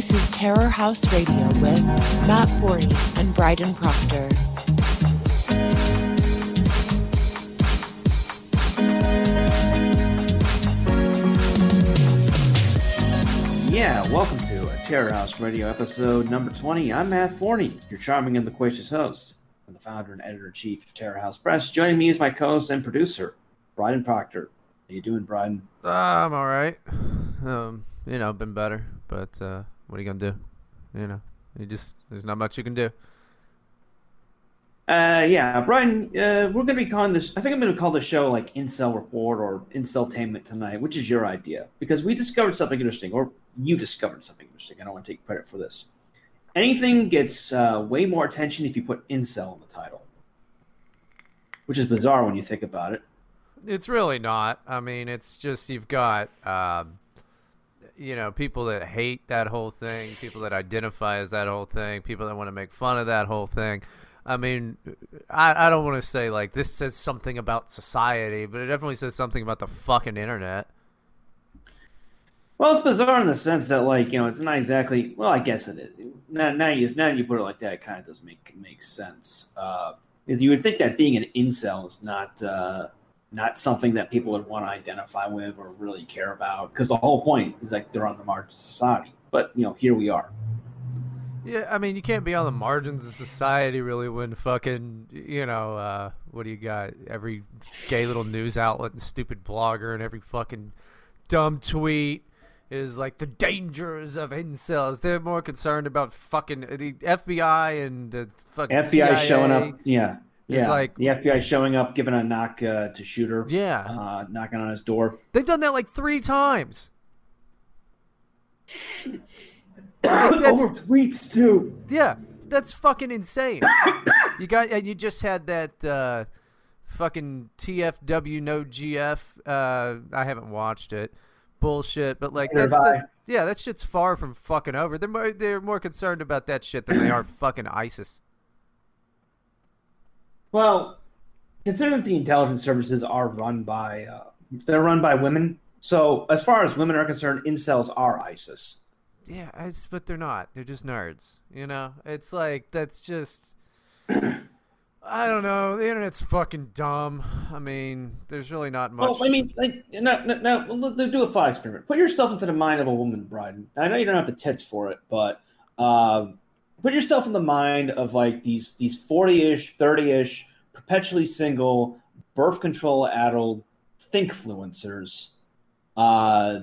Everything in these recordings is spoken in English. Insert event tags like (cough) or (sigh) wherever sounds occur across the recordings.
This is Terror House Radio with Matt Forney and Bryden Proctor. Yeah, welcome to a Terror House Radio episode number 20. I'm Matt Forney, your charming and loquacious host, and the founder and editor in chief of Terror House Press. Joining me is my co host and producer, Bryden Proctor. How you doing, Bryden? Uh, I'm all right. Um, you know, been better, but uh, what are you gonna do? You know, you just there's not much you can do. Uh, yeah, Brian, uh, we're going to be calling this. I think I'm going to call the show like Incel Report or Inceltainment tonight, which is your idea because we discovered something interesting, or you discovered something interesting. I don't want to take credit for this. Anything gets uh, way more attention if you put Incel in the title, which is bizarre when you think about it. It's really not. I mean, it's just you've got, um, you know, people that hate that whole thing, people that identify as that whole thing, people that want to make fun of that whole thing. I mean, I, I don't want to say like this says something about society, but it definitely says something about the fucking internet. Well, it's bizarre in the sense that, like, you know, it's not exactly. Well, I guess it is. Now, now you now you put it like that, it kind of does make make sense. Uh, because you would think that being an incel is not uh, not something that people would want to identify with or really care about, because the whole point is like they're on the margins of society. But you know, here we are. Yeah, I mean, you can't be on the margins of society really when fucking, you know, uh, what do you got? Every gay little news outlet and stupid blogger and every fucking dumb tweet is like the dangers of incels. They're more concerned about fucking the FBI and the fucking FBI CIA. showing up. Yeah. It's Yeah, like- the FBI showing up, giving a knock uh, to shooter. Yeah, uh, knocking on his door. they've done that like three times. (coughs) Over tweets too. Yeah, that's fucking insane. you got and you just had that uh, fucking TFW no GF. Uh, I haven't watched it. Bullshit, but like Neither that's the, yeah, that shit's far from fucking over. They're more, they're more concerned about that shit than they are fucking ISIS. Well, considering that the intelligence services are run by uh, they're run by women, so as far as women are concerned, incels are ISIS. Yeah, it's, but they're not. They're just nerds. You know, it's like that's just. (clears throat) I don't know. The internet's fucking dumb. I mean, there's really not much. Well, I mean, like, no, no, no, do a thought experiment. Put yourself into the mind of a woman, Bryden. I know you don't have the tits for it, but uh, put yourself in the mind of like these these forty-ish, thirty-ish, perpetually single, birth control addled thinkfluencers, uh,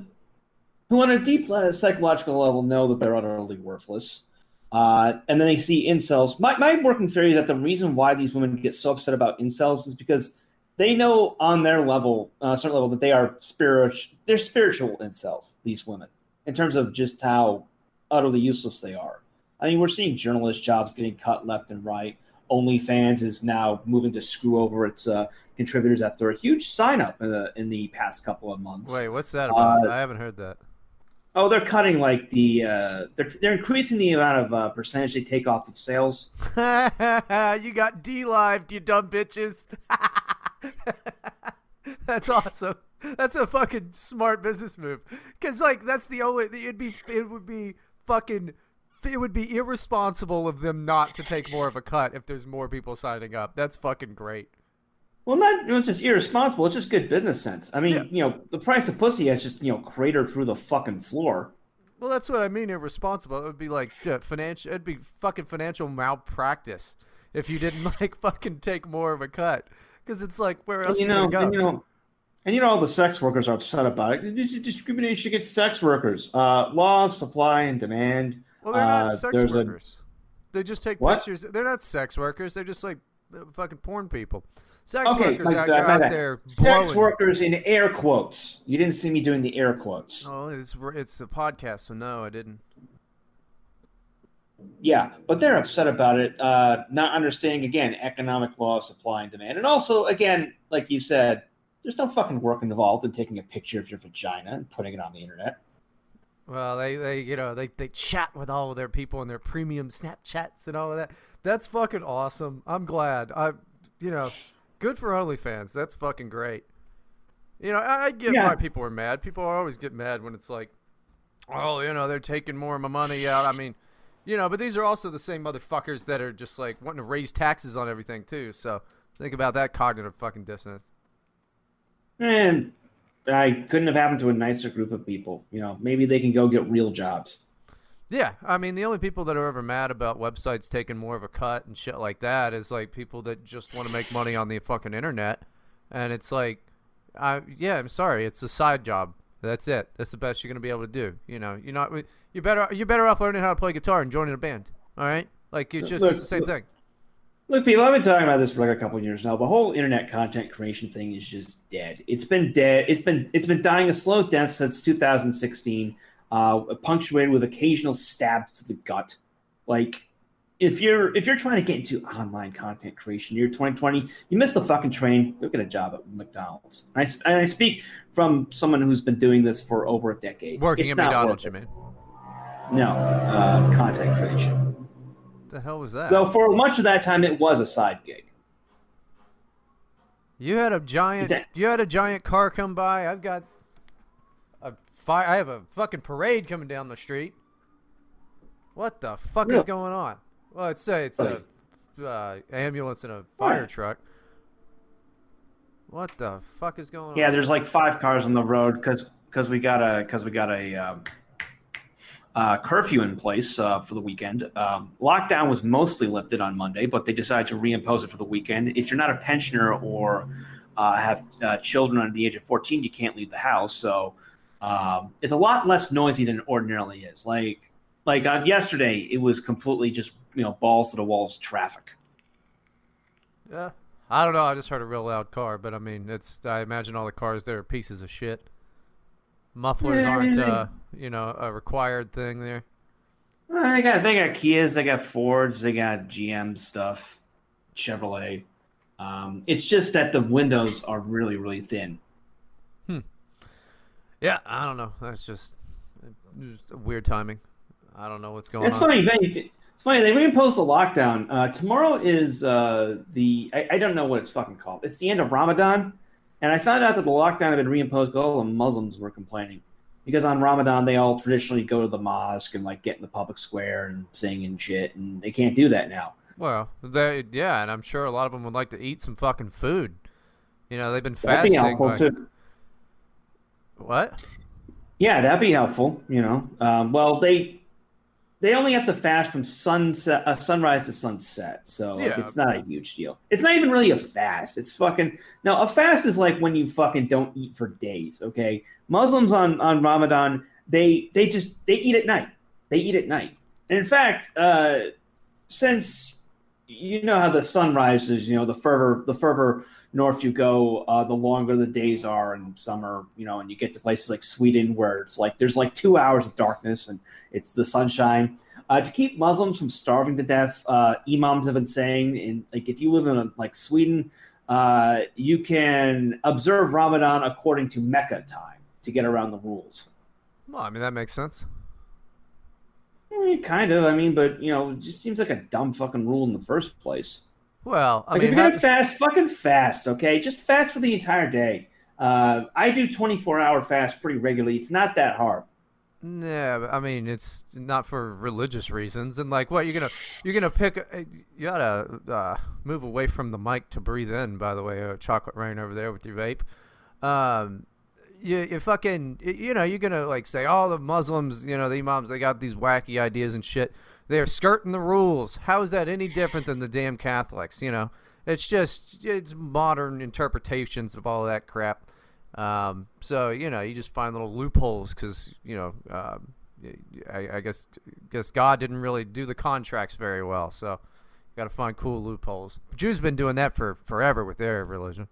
who on a deep uh, psychological level know that they're utterly worthless. Uh, and then they see incels. My, my working theory is that the reason why these women get so upset about incels is because they know on their level, uh, certain level, that they are spiritual. They're spiritual incels. These women, in terms of just how utterly useless they are. I mean, we're seeing journalist jobs getting cut left and right. OnlyFans is now moving to screw over its uh, contributors after a huge sign up in the in the past couple of months. Wait, what's that about? Uh, I haven't heard that. Oh, they're cutting like the uh, they're they're increasing the amount of uh, percentage they take off of sales. (laughs) you got D lived, you dumb bitches. (laughs) that's awesome. That's a fucking smart business move. Cause like that's the only it'd be it would be fucking it would be irresponsible of them not to take more of a cut if there's more people signing up. That's fucking great. Well, not, not just irresponsible; it's just good business sense. I mean, Yeah. you know, the price of pussy has just you know cratered through the fucking floor. Well, that's what I mean. Irresponsible. It would be like uh, financial. It'd be fucking financial malpractice if you didn't (laughs) like fucking take more of a cut. Because it's like where else you you know, and you know, and you know, all the sex workers are upset about it. Discrimination against sex workers. Uh, law of supply and demand. Well, they're not Uh, sex there's a- workers. They just take What? pictures. They're not sex workers. They're just like fucking porn people. Sex Okay, workers my out, out there Sex blowing. workers in air quotes. You didn't see me doing the air quotes. Oh, it's it's a podcast, so no, I didn't. Yeah, but they're upset about it, uh, not understanding again economic law of supply and demand, and also again, like you said, there's no fucking work involved in taking a picture of your vagina and putting it on the internet. Well, they, they you know they, they chat with all of their people and their premium Snapchats and all of that. That's fucking awesome. I'm glad. I you know, good for OnlyFans. That's fucking great. You know, I, I get Yeah. why people are mad. People always get mad when it's like oh, you know, they're taking more of my money out. I mean, you know, but these are also the same motherfuckers that are just like wanting to raise taxes on everything too. So think about that cognitive fucking dissonance. And I couldn't have happened to a nicer group of people. You know, maybe they can go get real jobs. Yeah, I mean, the only people that are ever mad about websites taking more of a cut and shit like that is like people that just want to make money on the fucking internet, and it's like, I yeah, I'm sorry, it's a side job. That's it. That's the best you're gonna be able to do. You know, you're not you're better you're better off learning how to play guitar and joining a band. All right, like it's just Look, it's the same look. thing. Look, people, I've been talking about this for like a couple of years now. The whole internet content creation thing is just dead. It's been dead. It's been it's been dying a slow death since 2016, uh, punctuated with occasional stabs to the gut. Like, if you're if you're trying to get into online content creation, year 2020, you missed the fucking train. Go get a job at McDonald's. I, and I speak from someone who's been doing this for over a decade. Working It's at McDonald's, you mean? No, uh, content creation. The hell was that? Though for much of that time, it was a side gig. You had a giant. You had a giant car come by. I've got a fire. I have a fucking parade coming down the street. What the fuck Yeah. is going on? Well, it's a it's a uh, ambulance and a fire What? truck. What the fuck is going Yeah, on? Yeah, there's like five cars on the road because because we got a because we got a um, uh, curfew in place uh, for the weekend. Um, lockdown was mostly lifted on Monday, but they decided to reimpose it for the weekend. If you're not a pensioner or uh, have uh, children under the age of 14, you can't leave the house. So um, it's a lot less noisy than it ordinarily is. Like like on yesterday, it was completely just you know balls to the walls traffic. Yeah. I don't know. I just heard a real loud car, but I mean, it's. I imagine all the cars there are pieces of shit. Mufflers Yeah, aren't, mean, uh, you know, a required thing there. Well, they got they got Kias, they got Fords, they got GM stuff, Chevrolet. Um, it's just that the windows are really really thin. Hmm. Yeah, I don't know. That's just, just weird timing. I don't know what's going It's on. funny. they- It's funny. They reimposed the lockdown. Uh, tomorrow is uh, the I, I don't know what it's fucking called. It's the end of Ramadan, and I found out that the lockdown had been reimposed. because All the Muslims were complaining because on Ramadan they all traditionally go to the mosque and like get in the public square and sing and shit, and they can't do that now. Well, they, yeah, and I'm sure a lot of them would like to eat some fucking food. You know, they've been That'd be fasting. helpful like- too. what? Yeah, that'd be helpful. You know, um, well they they only have to fast from sunset, uh, sunrise to sunset, so like, Yeah. it's not a huge deal. It's not even really a fast. It's fucking now a fast is like when you fucking don't eat for days. Okay, Muslims on on Ramadan they they just they eat at night. They eat at night, and in fact, uh, since you know how the sun rises, you know the further the further north you go, uh, the longer the days are in summer. You know, and you get to places like Sweden where it's like there's like two hours of darkness and it's the sunshine. Uh, to keep Muslims from starving to death, uh, imams have been saying, in like if you live in like Sweden, uh, you can observe Ramadan according to Mecca time to get around the rules. Well, I mean that makes sense. Eh, kind of, I mean, but you know, it just seems like a dumb fucking rule in the first place. Well, I Like mean, if you're gonna fast, fucking fast, okay? Just fast for the entire day. Uh, I do 24 hour fast pretty regularly. It's not that hard. Yeah, I mean it's not for religious reasons. And like, what you're gonna you're gonna pick? You gotta uh, move away from the mic to breathe in. By the way, uh, chocolate rain over there with your vape. Um, you you fucking you know you're gonna like say all the Muslims, you know the imams, they got these wacky ideas and shit. They're skirting the rules. How is that any different than the damn Catholics? You know, it's just it's modern interpretations of all that crap. Um, so you know, you just find little loopholes because you know, um, I, I guess guess God didn't really do the contracts very well. So you got to find cool loopholes. Jews been doing that for forever with their religion.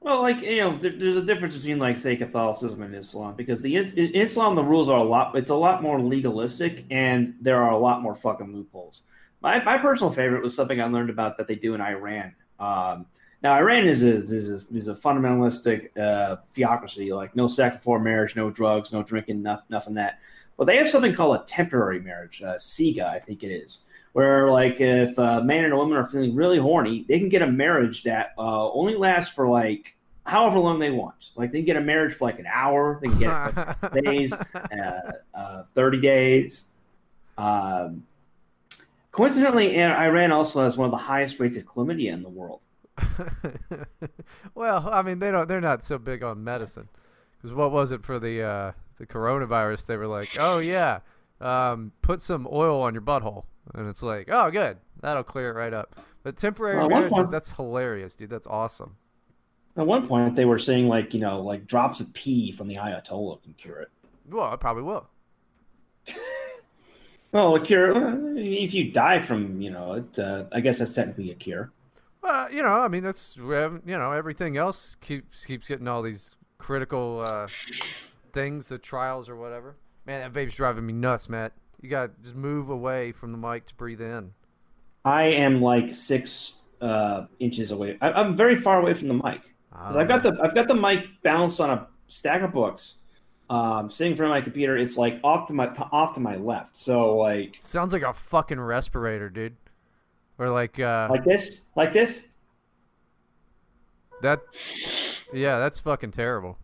Well, like you know, there, there's a difference between like say Catholicism and Islam because the in Islam the rules are a lot. It's a lot more legalistic, and there are a lot more fucking loopholes. My my personal favorite was something I learned about that they do in Iran. Um, now, Iran is a is a, is a fundamentalistic uh, theocracy, like no sex before marriage, no drugs, no drinking, nothing, nothing that. But they have something called a temporary marriage, uh, Siga, I think it is, where like if a man and a woman are feeling really horny, they can get a marriage that uh, only lasts for like however long they want. Like they can get a marriage for like an hour, they can get it for like (laughs) days, uh, uh, thirty days. Um, coincidentally, Iran also has one of the highest rates of chlamydia in the world. (laughs) well, I mean, they don't. They're not so big on medicine. Because what was it for the uh, the coronavirus? They were like, "Oh yeah, um, put some oil on your butthole," and it's like, "Oh good, that'll clear it right up." But temporary well, marriages, point, that's hilarious, dude. That's awesome. At one point, they were saying like you know like drops of pee from the Ayatollah can cure it. Well, it probably will. (laughs) Well, a cure if you die from you know it. Uh, I guess that's technically a cure. Well, you know, I mean, that's we have- you know, everything else keeps keeps getting all these critical uh, things, the trials or whatever. Man, that vape's driving me nuts, Matt. You got to just move away from the mic to breathe in. I am like six uh, inches away. I, I'm very far away from the mic. 'Cause I've got the I've got the mic balanced on a stack of books, um, sitting in front of my computer. It's like off to my to, off to my left. So like Sounds like a fucking respirator, dude. Or like uh like this, like this. that Yeah, that's fucking terrible.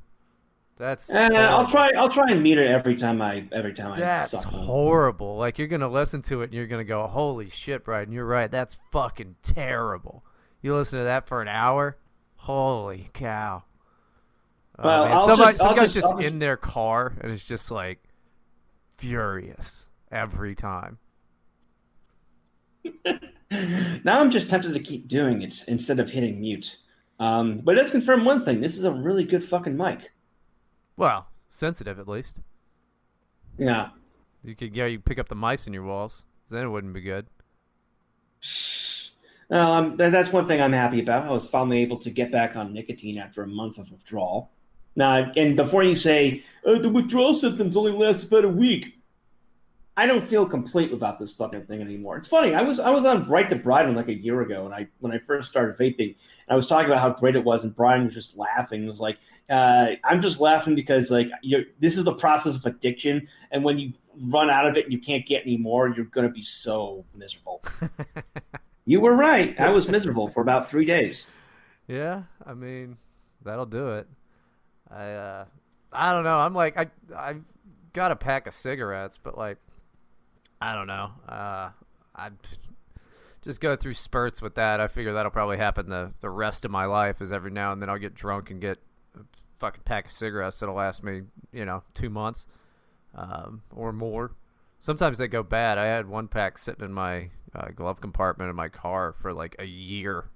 That's And I'll try I'll try and meet it every time I every time I. That's horrible. Like you're gonna listen to it and you're gonna go, "Holy shit, Brian! You're right. That's fucking terrible." You listen to that for an hour, holy cow! Oh, Well. I'll Somebody, just- some I'll guy's just- just, in their car and it's just like furious every time. (laughs) now I'm just tempted to keep doing it instead of hitting mute. Um, but let's confirm one thing: this is a really good fucking mic. Well, sensitive at least. Yeah. You could, yeah, you pick up the mice in your walls. Then it wouldn't be good. (sighs) Um, that, that's one thing I'm happy about. I was finally able to get back on nicotine after a month of withdrawal. Now, and before you say uh, the withdrawal symptoms only last about a week, I don't feel complete about this fucking thing anymore. It's funny. I was I was on Bright to Bryden like a year ago, and I when I first started vaping, and I was talking about how great it was, and Brian was just laughing. It was like, uh, I'm just laughing because like this is the process of addiction, and when you run out of it and you can't get any more, you're gonna be so miserable. (laughs) You were right. I was miserable for about three days. Yeah, I mean, that'll do it. I uh I don't know. I'm like I I've got a pack of cigarettes, but like I don't know. Uh I just go through spurts with that. I figure that'll probably happen the the rest of my life is every now and then I'll get drunk and get fucking pack of cigarettes that'll last me, you know, 2 months um or more. Sometimes they go bad. I had one pack sitting in my uh, glove compartment in my car for like a year.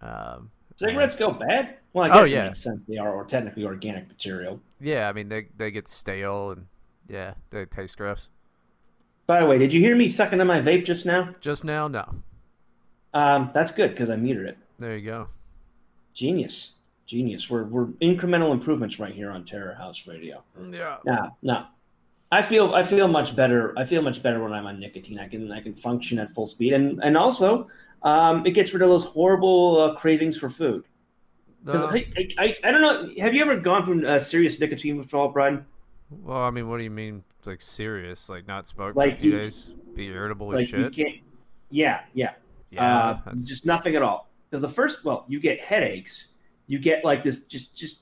Um, Cigarettes go bad? Well, I guess Oh, it yeah. makes sense. They are or technically organic material. Yeah, I mean they they get stale and yeah, they taste gross. By the way, did you hear me sucking on my vape just now? Just now, no. Um, that's good because I muted it. There you go. Genius, genius. We're we're incremental improvements right here on Terror House Radio. Yeah. No, no. I feel I feel much better. I feel much better when I'm on nicotine. I can I can function at full speed, and and also um, it gets rid of those horrible uh, cravings for food. Uh, I, I, I, don't know. Have you ever gone from a serious nicotine withdrawal, Brian? well, I mean, what do you mean? Like serious? Like not smoke for Like a few you- days? Be irritable Like as shit? Yeah, yeah. Yeah. uh, just nothing at all. Because the first, well, you get headaches. You get like this, just just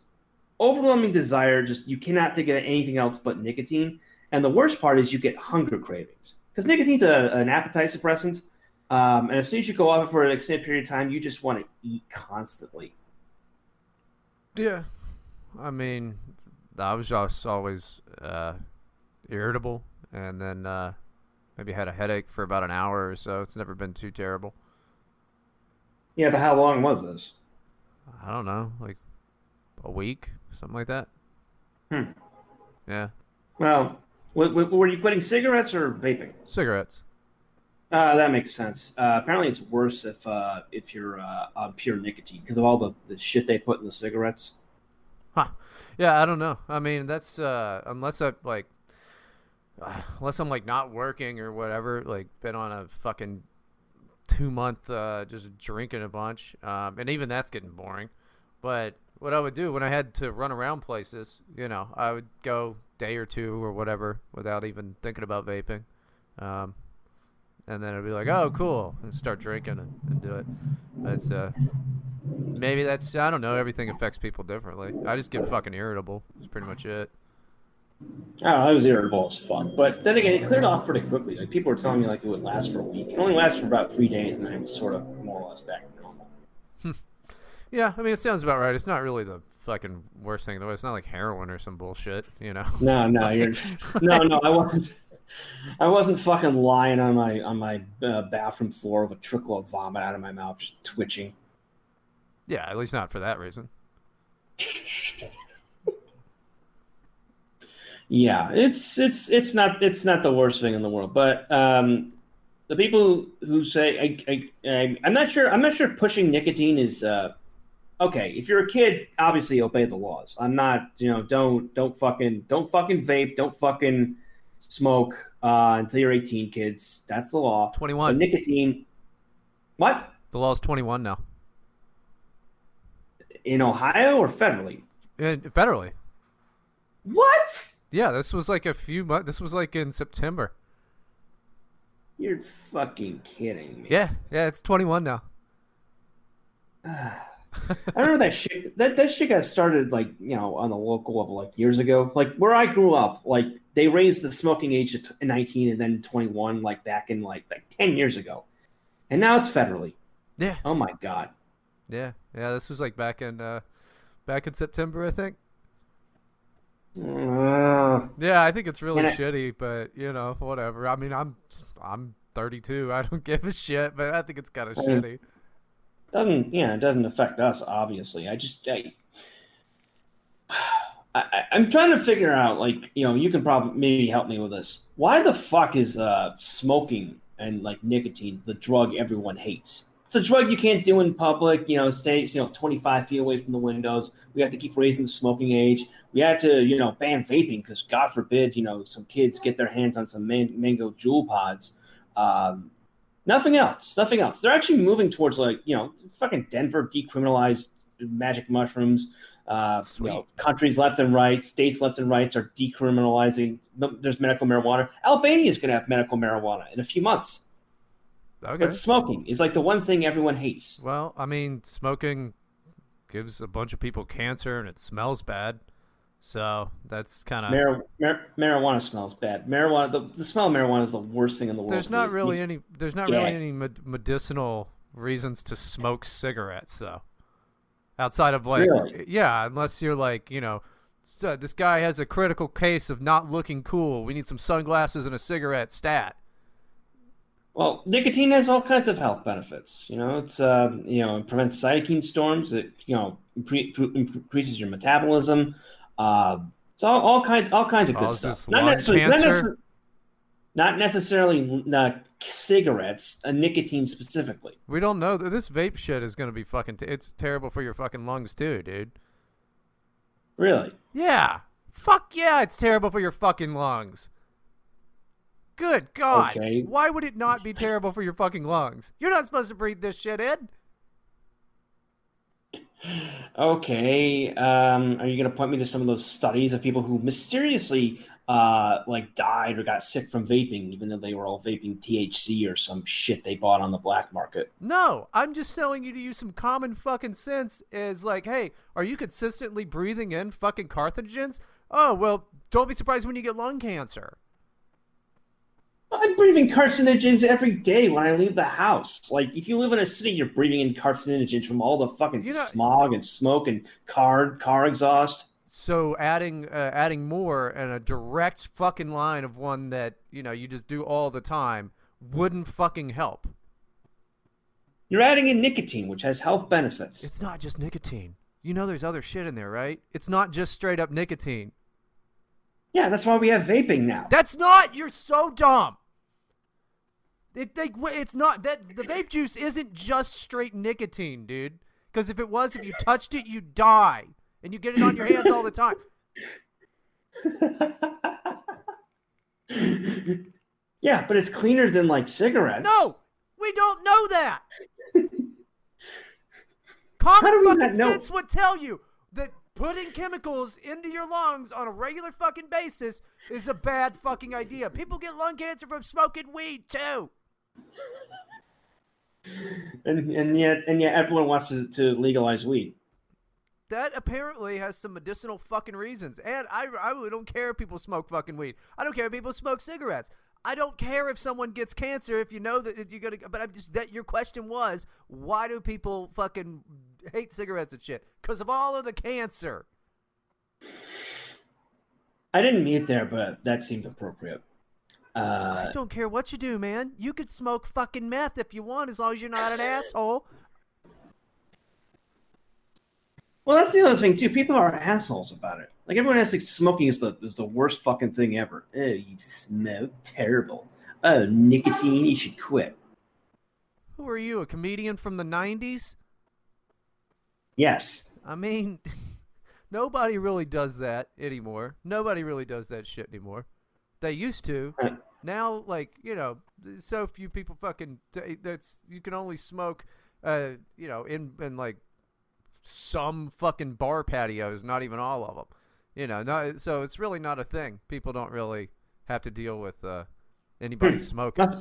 overwhelming desire. Just you cannot think of anything else but nicotine. And the worst part is you get hunger cravings because nicotine's a, an appetite suppressant. Um, and as soon as you go off it for an extended period of time, you just want to eat constantly. Yeah. I mean, I was just always uh, irritable, and then uh, maybe had a headache for about an hour or so. It's never been too terrible. Yeah, but how long was this? I don't know, like a week, something like that. Hmm. Yeah, Well, w- w- were you quitting cigarettes or vaping? cigarettes. Uh, that makes sense. Uh, apparently, it's worse if uh, if you're uh, on pure nicotine because of all the, the shit they put in the cigarettes. Huh. Yeah, I don't know. I mean, that's uh unless I like uh, (sighs) unless I'm like not working or whatever, like been on a fucking 2 month uh just drinking a bunch. Um and even that's getting boring. But what I would do when I had to run around places, you know, I would go day or two or whatever without even thinking about vaping. Um and then I'd be like, "Oh, cool," and start drinking and, and do it. That's uh, Maybe that's I don't know. Everything affects people differently. I just get fucking irritable. That's pretty much it. Oh, I was irritable as fuck. But then again, it cleared off pretty quickly. Like people were telling me like it would last for a week. It only lasted for about three days, and I was sort of more or less back to normal. Yeah, I mean it sounds about right. It's not really the fucking worst thing though. It's not like heroin or some bullshit, you know. No, no, (laughs) you're no, no. I wasn't. I wasn't fucking lying on my on my uh, bathroom floor with a trickle of vomit out of my mouth, just twitching. Yeah, at least not for that reason. (laughs) Yeah, it's it's it's not it's not the worst thing in the world, but um, the people who say I, I, I'm not sure I'm not sure pushing nicotine is uh, okay. If you're a kid, obviously obey the laws. I'm not you know don't don't fucking don't fucking vape, don't fucking smoke uh, until you're 18, kids. That's the law. 21. But nicotine. What The law is 21 now. in Ohio or federally? And federally. What? Yeah, this was like a few months. This was like in September. You're fucking kidding me. Yeah, yeah, it's 21 now. (sighs) I remember that shit. That that shit got started like you know on the local level like years ago. Like where I grew up, like they raised the smoking age to 19 and then 21 like back in like like 10 years ago, and now it's federally. Yeah, Oh my god. yeah, yeah. This was like back in uh, back in September, I think. Uh, Yeah, I think it's really And shitty, but you know, whatever. I mean, I'm I'm 32. (laughs) I don't give a shit, but I think it's kind of shitty. doesn't yeah, it doesn't affect us obviously. I just (sighs) I, I I'm trying to figure out like you know you can probably maybe help me with this. Why the fuck is uh smoking and like nicotine the drug everyone hates? It's a drug you can't do in public. You know, stays you know 25 feet away from the windows. We have to keep raising the smoking age. We had to you know ban vaping because God forbid you know some kids get their hands on some man- mango Juul pods. Um, Nothing else. Nothing else. They're actually moving towards like you know, fucking Denver decriminalized magic mushrooms. Uh, you know, countries left and right, states left and rights are decriminalizing. There's medical marijuana. Albania is going to have medical marijuana in a few months. Okay. But smoking is like the one thing everyone hates. Well, I mean, smoking gives a bunch of people cancer, and it smells bad. So that's kind of Mar- mar- marijuana smells bad. Marijuana, the, the smell of marijuana is the worst thing in the world. there's not really any there's not Yeah. really any med- medicinal reasons to smoke cigarettes though. Outside of like Really? yeah, unless you're like, you know, so this guy has a critical case of not looking cool. We need some sunglasses and a cigarette stat. Well, nicotine has all kinds of health benefits. You know, it's um, you know it prevents cytokine storms. It you know impre- impre- increases your metabolism. Uh, it's all, all kinds all kinds of good Causes stuff. Not necessarily, not, cancer? necessar- not necessarily uh, cigarettes, uh, nicotine specifically. We don't know this vape shit is going to be fucking t- it's terrible for your fucking lungs too, dude. Really? Yeah. Fuck yeah, it's terrible for your fucking lungs. Good God. Okay. Why would it not be terrible for your fucking lungs? You're not supposed to breathe this shit in. Okay. Um, are you going to point me to some of those studies of people who mysteriously uh, like died or got sick from vaping, even though they were all vaping THC or some shit they bought on the black market? No, I'm just telling you to use some common fucking sense. Is like, hey, are you consistently breathing in fucking carcinogens? Oh, well, don't be surprised when you get lung cancer. I'm breathing carcinogens every day when I leave the house. Like, if you live in a city, you're breathing in carcinogens from all the fucking You know- smog and smoke and car car exhaust. So adding uh, adding more and a direct fucking line of one that you know you just do all the time wouldn't fucking help. You're adding in nicotine, which has health benefits. It's not just nicotine. You know there's other shit in there, right? It's not just straight up nicotine. yeah, that's why we have vaping now. That's not. You're so dumb. It, they, it's not that the vape juice isn't just straight nicotine, dude. Because if it was, if you touched it, you'd die, and you get it on your hands all the time. (laughs) yeah, but it's cleaner than like cigarettes. No, we don't know that. (laughs) Common fucking sense would tell you that putting chemicals into your lungs on a regular fucking basis is a bad fucking idea. People get lung cancer from smoking weed too. And and yet and yet everyone wants to, to legalize weed. That apparently has some medicinal fucking reasons. And I, I really don't care if people smoke fucking weed. I don't care if people smoke cigarettes. I don't care if someone gets cancer if you know that you're gonna. But I'm just that your question was why do people fucking hate cigarettes and shit? Because of all of the cancer. I didn't mean it there, but that seemed appropriate. Uh, I don't care what you do, man. You could smoke fucking meth if you want, as long as you're not an asshole. well, that's the other thing too. People are assholes about it. Like everyone has like smoking is the is the worst fucking thing ever. Oh, you smoke, terrible. Oh, nicotine, you should quit. Who are you, a comedian from the '90s? Yes. I mean, (laughs) nobody really does that anymore. Nobody really does that shit anymore. They used to. Now, like you know, so few people fucking. That's you can only smoke, uh, you know, in in like some fucking bar patios, not even all of them. You know, no, so it's really not a thing. People don't really have to deal with uh, anybody smoking. Must,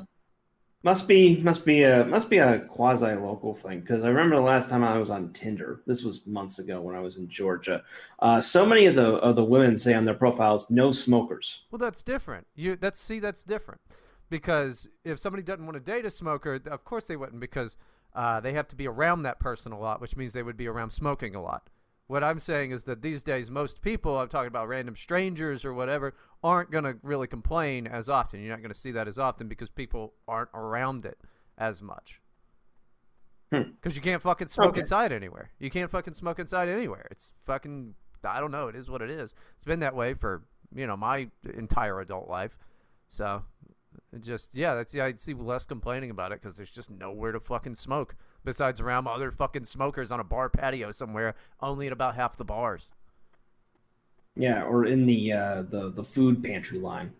must be must be a must be a quasi local thing because I remember the last time I was on Tinder. This was months ago when I was in Georgia. Uh, so many of the of the women say on their profiles no smokers. Well, that's different. You that's see that's different because if somebody doesn't want to date a smoker, of course they wouldn't because uh, they have to be around that person a lot, which means they would be around smoking a lot. What I'm saying is that these days, most people, I'm talking about random strangers or whatever, aren't going to really complain as often. You're not going to see that as often because people aren't around it as much. Hmm. Because you can't fucking smoke Okay. inside anywhere. You can't fucking smoke inside anywhere. It's fucking, I don't know. It is what it is. It's been that way for, you know, my entire adult life. So, just, yeah, that's, yeah, I'd see less complaining about it because there's just nowhere to fucking smoke besides around other fucking smokers on a bar patio somewhere, only at about half the bars. Yeah, or in the uh, the the food pantry line.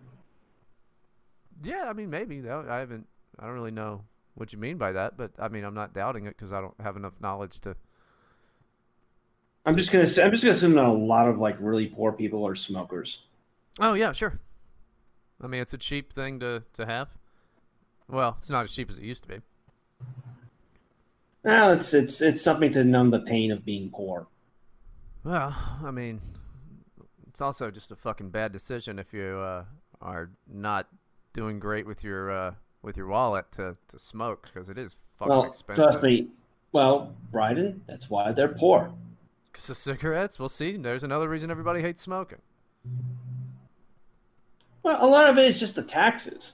Yeah, I mean, maybe. That, I haven't, I don't really know what you mean by that, but I mean, I'm not doubting it because I don't have enough knowledge to. I'm just gonna say, I'm just gonna assume that a lot of like really poor people are smokers. Oh, yeah, sure. I mean, it's a cheap thing to, to have. Well, it's not as cheap as it used to be. Well, it's it's it's something to numb the pain of being poor. Well, I mean, it's also just a fucking bad decision if you uh, are not doing great with your uh, with your wallet to, to smoke because it is fucking well, expensive. trust me. Well, Bryden, that's why they're poor. Because of cigarettes, we'll see. There's another reason everybody hates smoking. Well, a lot of it is just the taxes.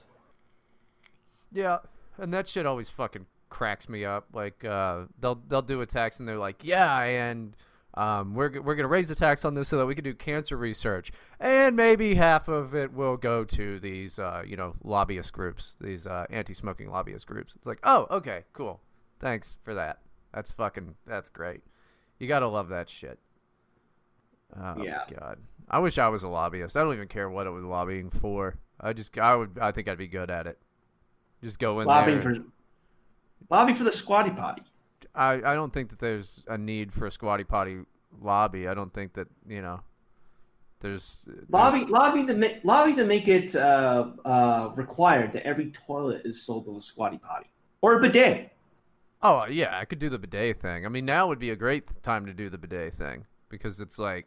Yeah, and that shit always fucking cracks me up. Like, uh, they'll they'll do a tax and they're like, yeah, and um, we're we're gonna raise the tax on this so that we can do cancer research, and maybe half of it will go to these, uh, you know, lobbyist groups, these uh, anti-smoking lobbyist groups. It's like, oh, okay, cool, thanks for that. That's fucking that's great. You gotta love that shit. Oh Yeah. god. I wish I was a lobbyist. I don't even care what it was lobbying for. I just I would I think I'd be good at it. Just go in Lobbying there. for lobby for the squatty potty. I, I don't think that there's a need for a squatty potty lobby. I don't think that you know. There's, there's Lobby, lobby to make lobby to make it uh, uh, required that every toilet is sold with a squatty potty or a bidet. Oh yeah, I could do the bidet thing. I mean, now would be a great time to do the bidet thing because it's like,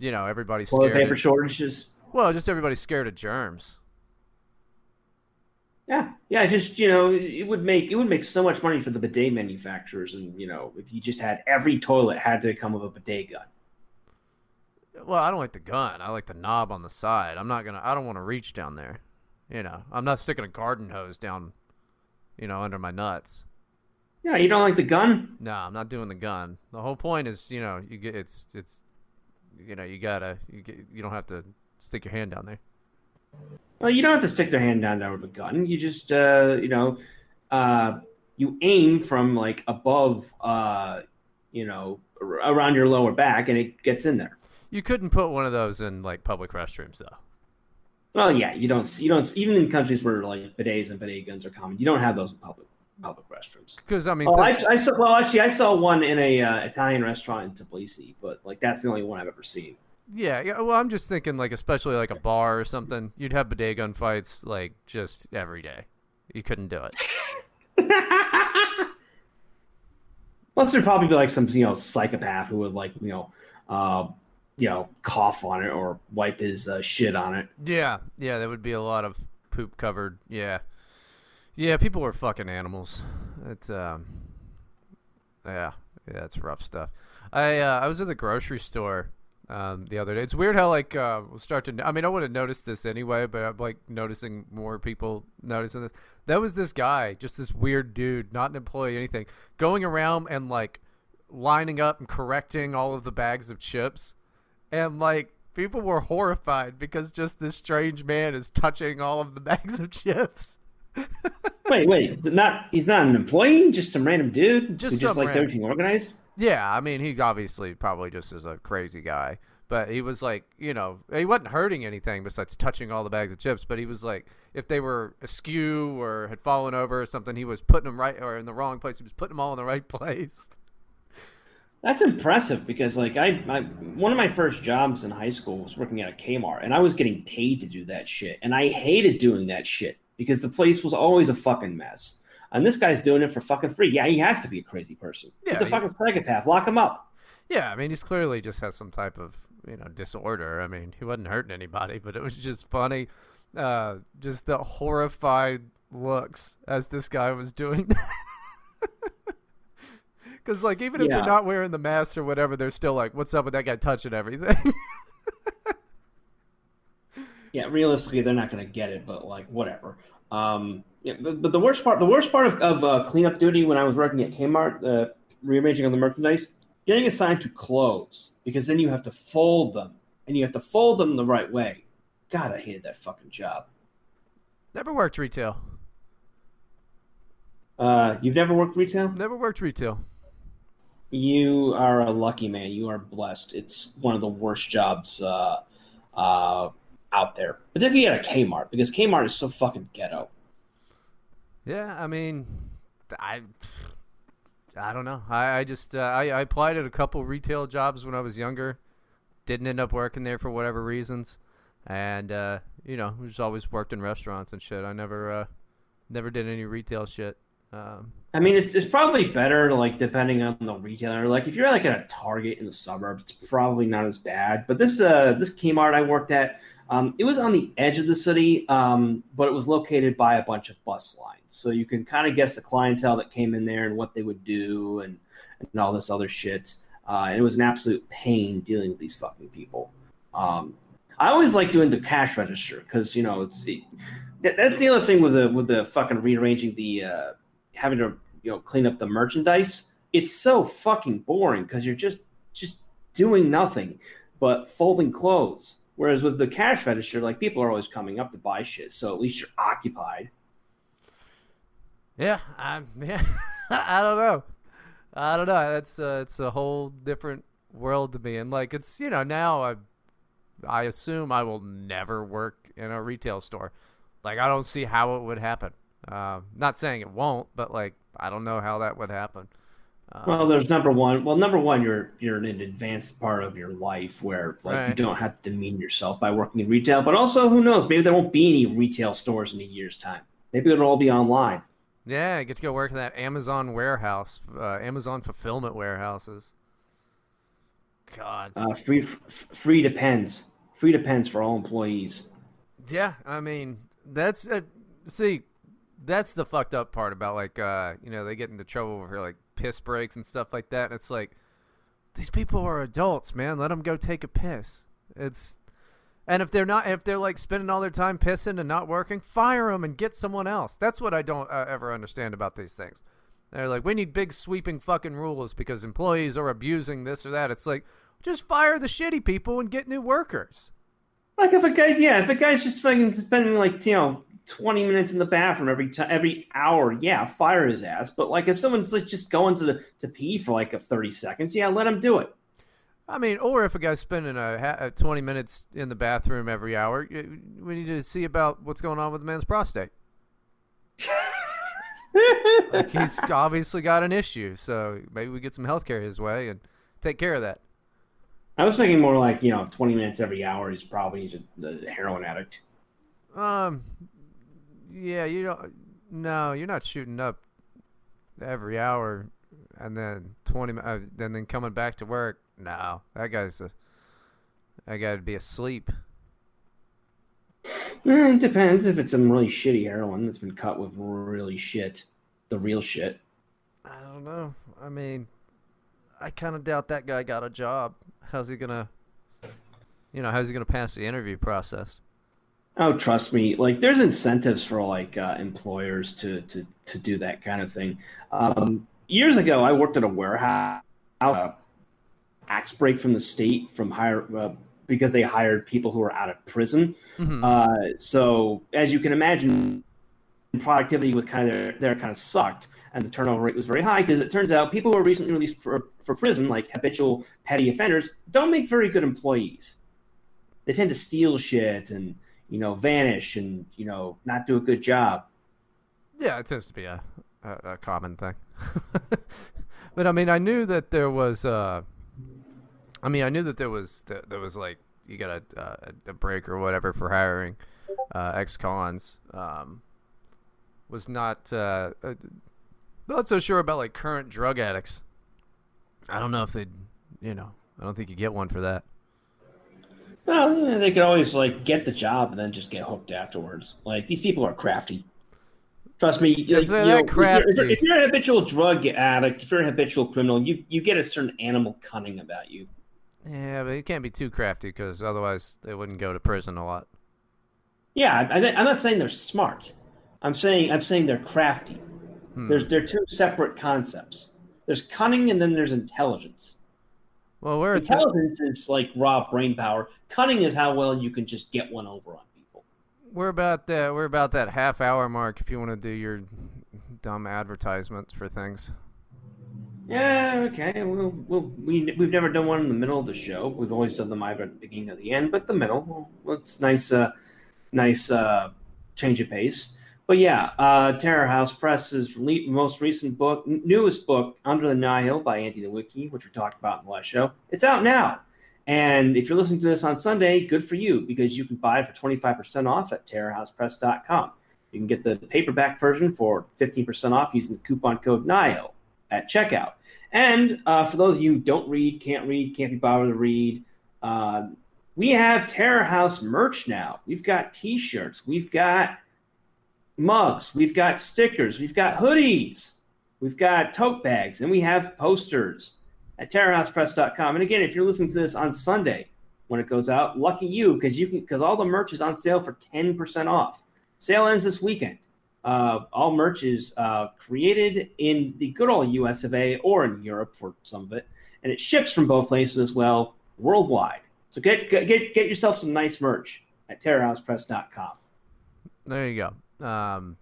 you know, everybody's Toilet scared. paper Of, shortages. well, just everybody's scared of germs. Yeah, yeah. Just you know, it would make it would make so much money for the bidet manufacturers, and you know, if you just had every toilet had to come with a bidet gun. Well, I don't like the gun. I like the knob on the side. I'm not gonna. I don't want to reach down there. You know, I'm not sticking a garden hose down, you know, under my nuts. Yeah, you don't like the gun? No, I'm not doing the gun. The whole point is, you know, you get it's it's, you know, you gotta you get you don't have to stick your hand down there. Well, you don't have to stick their hand down there with a gun. You just, uh, you know, uh, you aim from like above, uh, you know, ar- around your lower back, and it gets in there. You couldn't put one of those in like public restrooms though. Well, yeah, you don't, you don't, even in countries where like bidets and bidet guns are common, you don't have those in public public restrooms. Because I mean, Oh, I, I saw. Well, actually, I saw one in a uh, Italian restaurant in Tbilisi, but like that's the only one I've ever seen. Yeah, yeah. Well, I'm just thinking like, especially like a bar or something. You'd have bidet gun fights like just every day. You couldn't do it. (laughs) Plus, there'd probably be like some you know psychopath who would like you know, uh, you know, cough on it or wipe his uh, shit on it. Yeah, yeah, there would be a lot of poop covered. Yeah, yeah, people were fucking animals. It's um, yeah, yeah, it's rough stuff. I uh, I was at the grocery store um, the other day. It's weird how like uh, we'll start to. I mean, I would have noticed this anyway, but I'm like noticing more people noticing this. That was this guy, just this weird dude, not an employee, anything, going around and like lining up and correcting all of the bags of chips, and like people were horrified because just this strange man is touching all of the (laughs) bags of chips. wait, wait, not he's not an employee, just some random dude Just just random- everything organized. Yeah, I mean, he obviously probably just is a crazy guy, but he was like, you know, he wasn't hurting anything besides touching all the bags of chips. But he was like, if they were askew or had fallen over or something, he was putting them right or in the wrong place. He was putting them all in the right (laughs) place. That's impressive because, like, I, I one of my first jobs in high school was working at a Kmart, and I was getting paid to do that shit, and I hated doing that shit because the place was always a fucking mess. And this guy's doing it for fucking free. Yeah, he has to be a crazy person. Yeah, He's a fucking psychopath. Lock him up. Yeah, I mean, he's clearly just has some type of you know disorder. I mean, he wasn't hurting anybody, but it was just funny, uh, just the horrified looks as this guy was doing. (laughs) Because like even if Yeah. they're not wearing the mask or whatever, they're still like, "What's up with that guy touching everything?" (laughs) Yeah, realistically, they're not going to get it, but like whatever. Um, yeah, but, but the worst part, the worst part of, of uh, cleanup duty when I was working at Kmart, uh, rearranging on the merchandise, getting assigned to clothes because then you have to fold them and you have to fold them the right way. God, I hated that fucking job. Never worked retail. Uh, you've never worked retail? Never worked retail. You are a lucky man. You are blessed. It's one of the worst jobs uh, uh, out there, particularly at a Kmart because Kmart is so fucking ghetto. Yeah, I mean, I, I don't know. I, I just uh, I, I applied at a couple retail jobs when I was younger. Didn't end up working there for whatever reasons, and uh, you know, just always worked in restaurants and shit. I never uh, never did any retail shit. Um, I mean, it's, it's probably better, like depending on the retailer. Like if you're like at a Target in the suburbs, it's probably not as bad. But this uh this Kmart I worked at, um, it was on the edge of the city, um, but it was located by a bunch of bus lines, so you can kind of guess the clientele that came in there and what they would do and and all this other shit. Uh, and it was an absolute pain dealing with these fucking people. Um, I always like doing the cash register because you know it's that, that's the other thing with the with the fucking rearranging the uh, having to you know clean up the merchandise. It's so fucking boring because you're just just doing nothing but folding clothes. Whereas with the cash register, like people are always coming up to buy shit, so at least you're occupied. yeah, I (laughs) yeah, I don't know. I don't know. That's uh, it's a whole different world to me, and like it's you know now I I assume I will never work in a retail store. Like I don't see how it would happen. Uh, not saying it won't, but like I don't know how that would happen. Uh, Well, there's number one. Well, number one, you're you're in an advanced part of your life where like you don't have to demean yourself by working in retail. But also, who knows? Maybe there won't be any retail stores in a year's time. Maybe it'll all be online. yeah, I get to go work in that Amazon warehouse, uh, Amazon fulfillment warehouses. God, Uh, free f- free depends. Free depends for all employees. Yeah, I mean that's uh, see, that's the fucked up part about like uh you know they get into trouble for like piss breaks and stuff like that. And it's like these people are adults, man. Let them go take a piss. It's and if they're not, if they're like spending all their time pissing and not working, fire them and get someone else. That's what I don't uh, ever understand about these things. They're like, we need big sweeping fucking rules because employees are abusing this or that. It's like, just fire the shitty people and get new workers. Like if a guy, yeah, if a guy's just fucking spending like you know twenty minutes in the bathroom every time, every hour, yeah, fire his ass. But like if someone's like just going to the to pee for like a thirty seconds, yeah, let him do it. I mean, or if a guy's spending a, a 20 minutes in the bathroom every hour, we need to see about what's going on with the man's prostate. (laughs) Like he's obviously got an issue, so maybe we get some health care his way and take care of that. I was thinking more like you know twenty minutes every hour. He's probably a, a heroin addict. Um, yeah, you don't. No, you're not shooting up every hour, and then twenty, uh, and then coming back to work. No, that guy's a, that guy'd be asleep. Eh, it depends if it's some really shitty heroin that's been cut with really shit, the real shit. I don't know. I mean, I kind of doubt that guy got a job. How's he gonna, you know, how's he gonna pass the interview process? Oh, trust me. Like, there's incentives for like uh, employers to to to do that kind of thing. Um, years ago, I worked at a warehouse. Uh, tax break from the state from hire uh, because they hired people who were out of prison. Mhm. Uh, so, as you can imagine, productivity was kind of their, there kind of sucked, and the turnover rate was very high because it turns out people who are recently released for, for prison, like habitual petty offenders, don't make very good employees. They tend to steal shit and you know vanish and you know not do a good job. Yeah, it tends to be a a, a common thing. (laughs) but I mean, I knew that there was. Uh, I mean, I knew that there was that there was like you got a a break or whatever for hiring uh, ex-cons. Um, was not uh, uh, not so sure about like current drug addicts. I don't know if they, you know, I don't think you get one for that. Well, they could always like get the job and then just get hooked afterwards. Like these people are crafty. Trust me. If like, you know, you're- if you're, if you're a habitual drug addict, if you're an habitual criminal, you you get a certain animal cunning about you. Yeah, but you can't be too crafty because otherwise they wouldn't go to prison a lot. Yeah, I- I'm not saying they're smart. I'm saying I'm saying they're crafty. Hmm. There's they're two separate concepts. There's cunning and then there's intelligence. Well, we're at Intelligence is like raw brain power. Cunning is how well you can just get one over on people. We're about that. We're about that half hour mark. If you want to do your dumb advertisements for things. Yeah, okay. We'll, we'll, we, we've never done one in the middle of the show. We've always done them either at the beginning or the end, but the middle, well, it's nice, uh, nice uh, change of pace. But yeah, uh, Terror House Press's le- most recent book, newest book, Under the Nihil by Andy Nowicki, which we talked about in the last show. It's out now. And if you're listening to this on Sunday, good for you because you can buy it for 25% off at terrorhousepress.com. You can get the paperback version for 15% off using the coupon code NIHIL at checkout. And uh, for those of you who don't read, can't read, can't be bothered to read, uh, we have Terror House merch now. We've got T-shirts, we've got mugs, we've got stickers, we've got hoodies, we've got tote bags, and we have posters at terrorhousepress.com. And again, if you're listening to this on Sunday when it goes out, lucky you because you can because all the merch is on sale for 10% off. Sale ends this weekend. Uh, all merch is uh, created in the good old US of A or in Europe for some of it, and it ships from both places as well worldwide. So get get get yourself some nice merch at terrorhousepress.com. There you go. Um,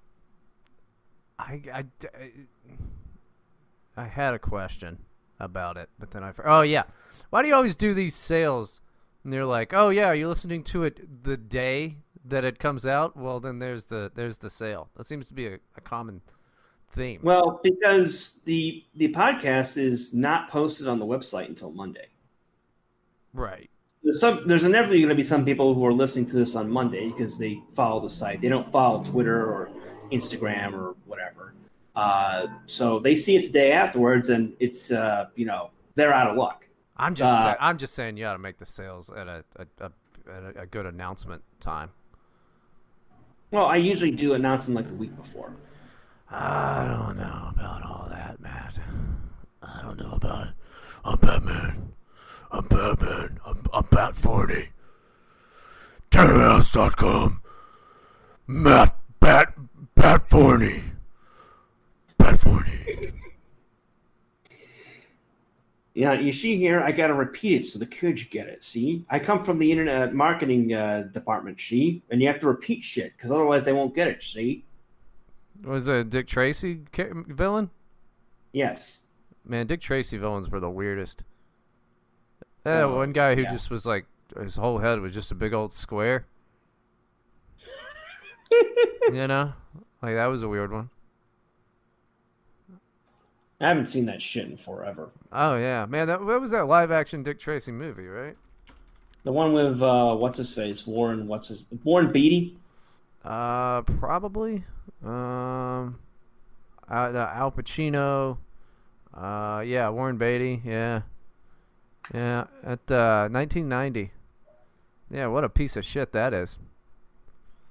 I, I, I had a question about it, but then I. Oh yeah, why do you always do these sales? And they're like, oh yeah, are you listening to it the day that it comes out? Well, then there's the there's the sale. That seems to be a, a common theme. Well, because the the podcast is not posted on the website until Monday. right. There's some there's inevitably going to be some people who are listening to this on Monday because they follow the site. They don't follow Twitter or Instagram or whatever. Uh, so they see it the day afterwards, and it's uh, you know they're out of luck. I'm just Uh, I'm just saying you ought to make the sales at a a, a, at a, a good announcement time. Well, I usually do announce them like the week before. I don't know about all that, Matt. I don't know about it. I'm Batman. I'm Batman. I'm, I'm Bat 40. Terrorhouse.com. Matt Bat Bat 40. Bat 40. (laughs) Yeah, you see here, I got to repeat it so the kids get it. See, I come from the internet marketing uh, department. See, and you have to repeat shit because otherwise they won't get it. See, Was a Dick Tracy villain? yes. Man, Dick Tracy villains were the weirdest. Oh, one guy who yeah. just was like his whole head was just a big old square. (laughs) you know, like that was a weird one. I haven't seen that shit in forever. Oh yeah, man, that what was that live action Dick Tracy movie, right? The one with uh, what's his face, Warren. What's his Warren Beatty? Uh, probably. Um, uh, Al Pacino. Uh, yeah, Warren Beatty. Yeah, yeah. At uh, 1990. Yeah, what a piece of shit that is.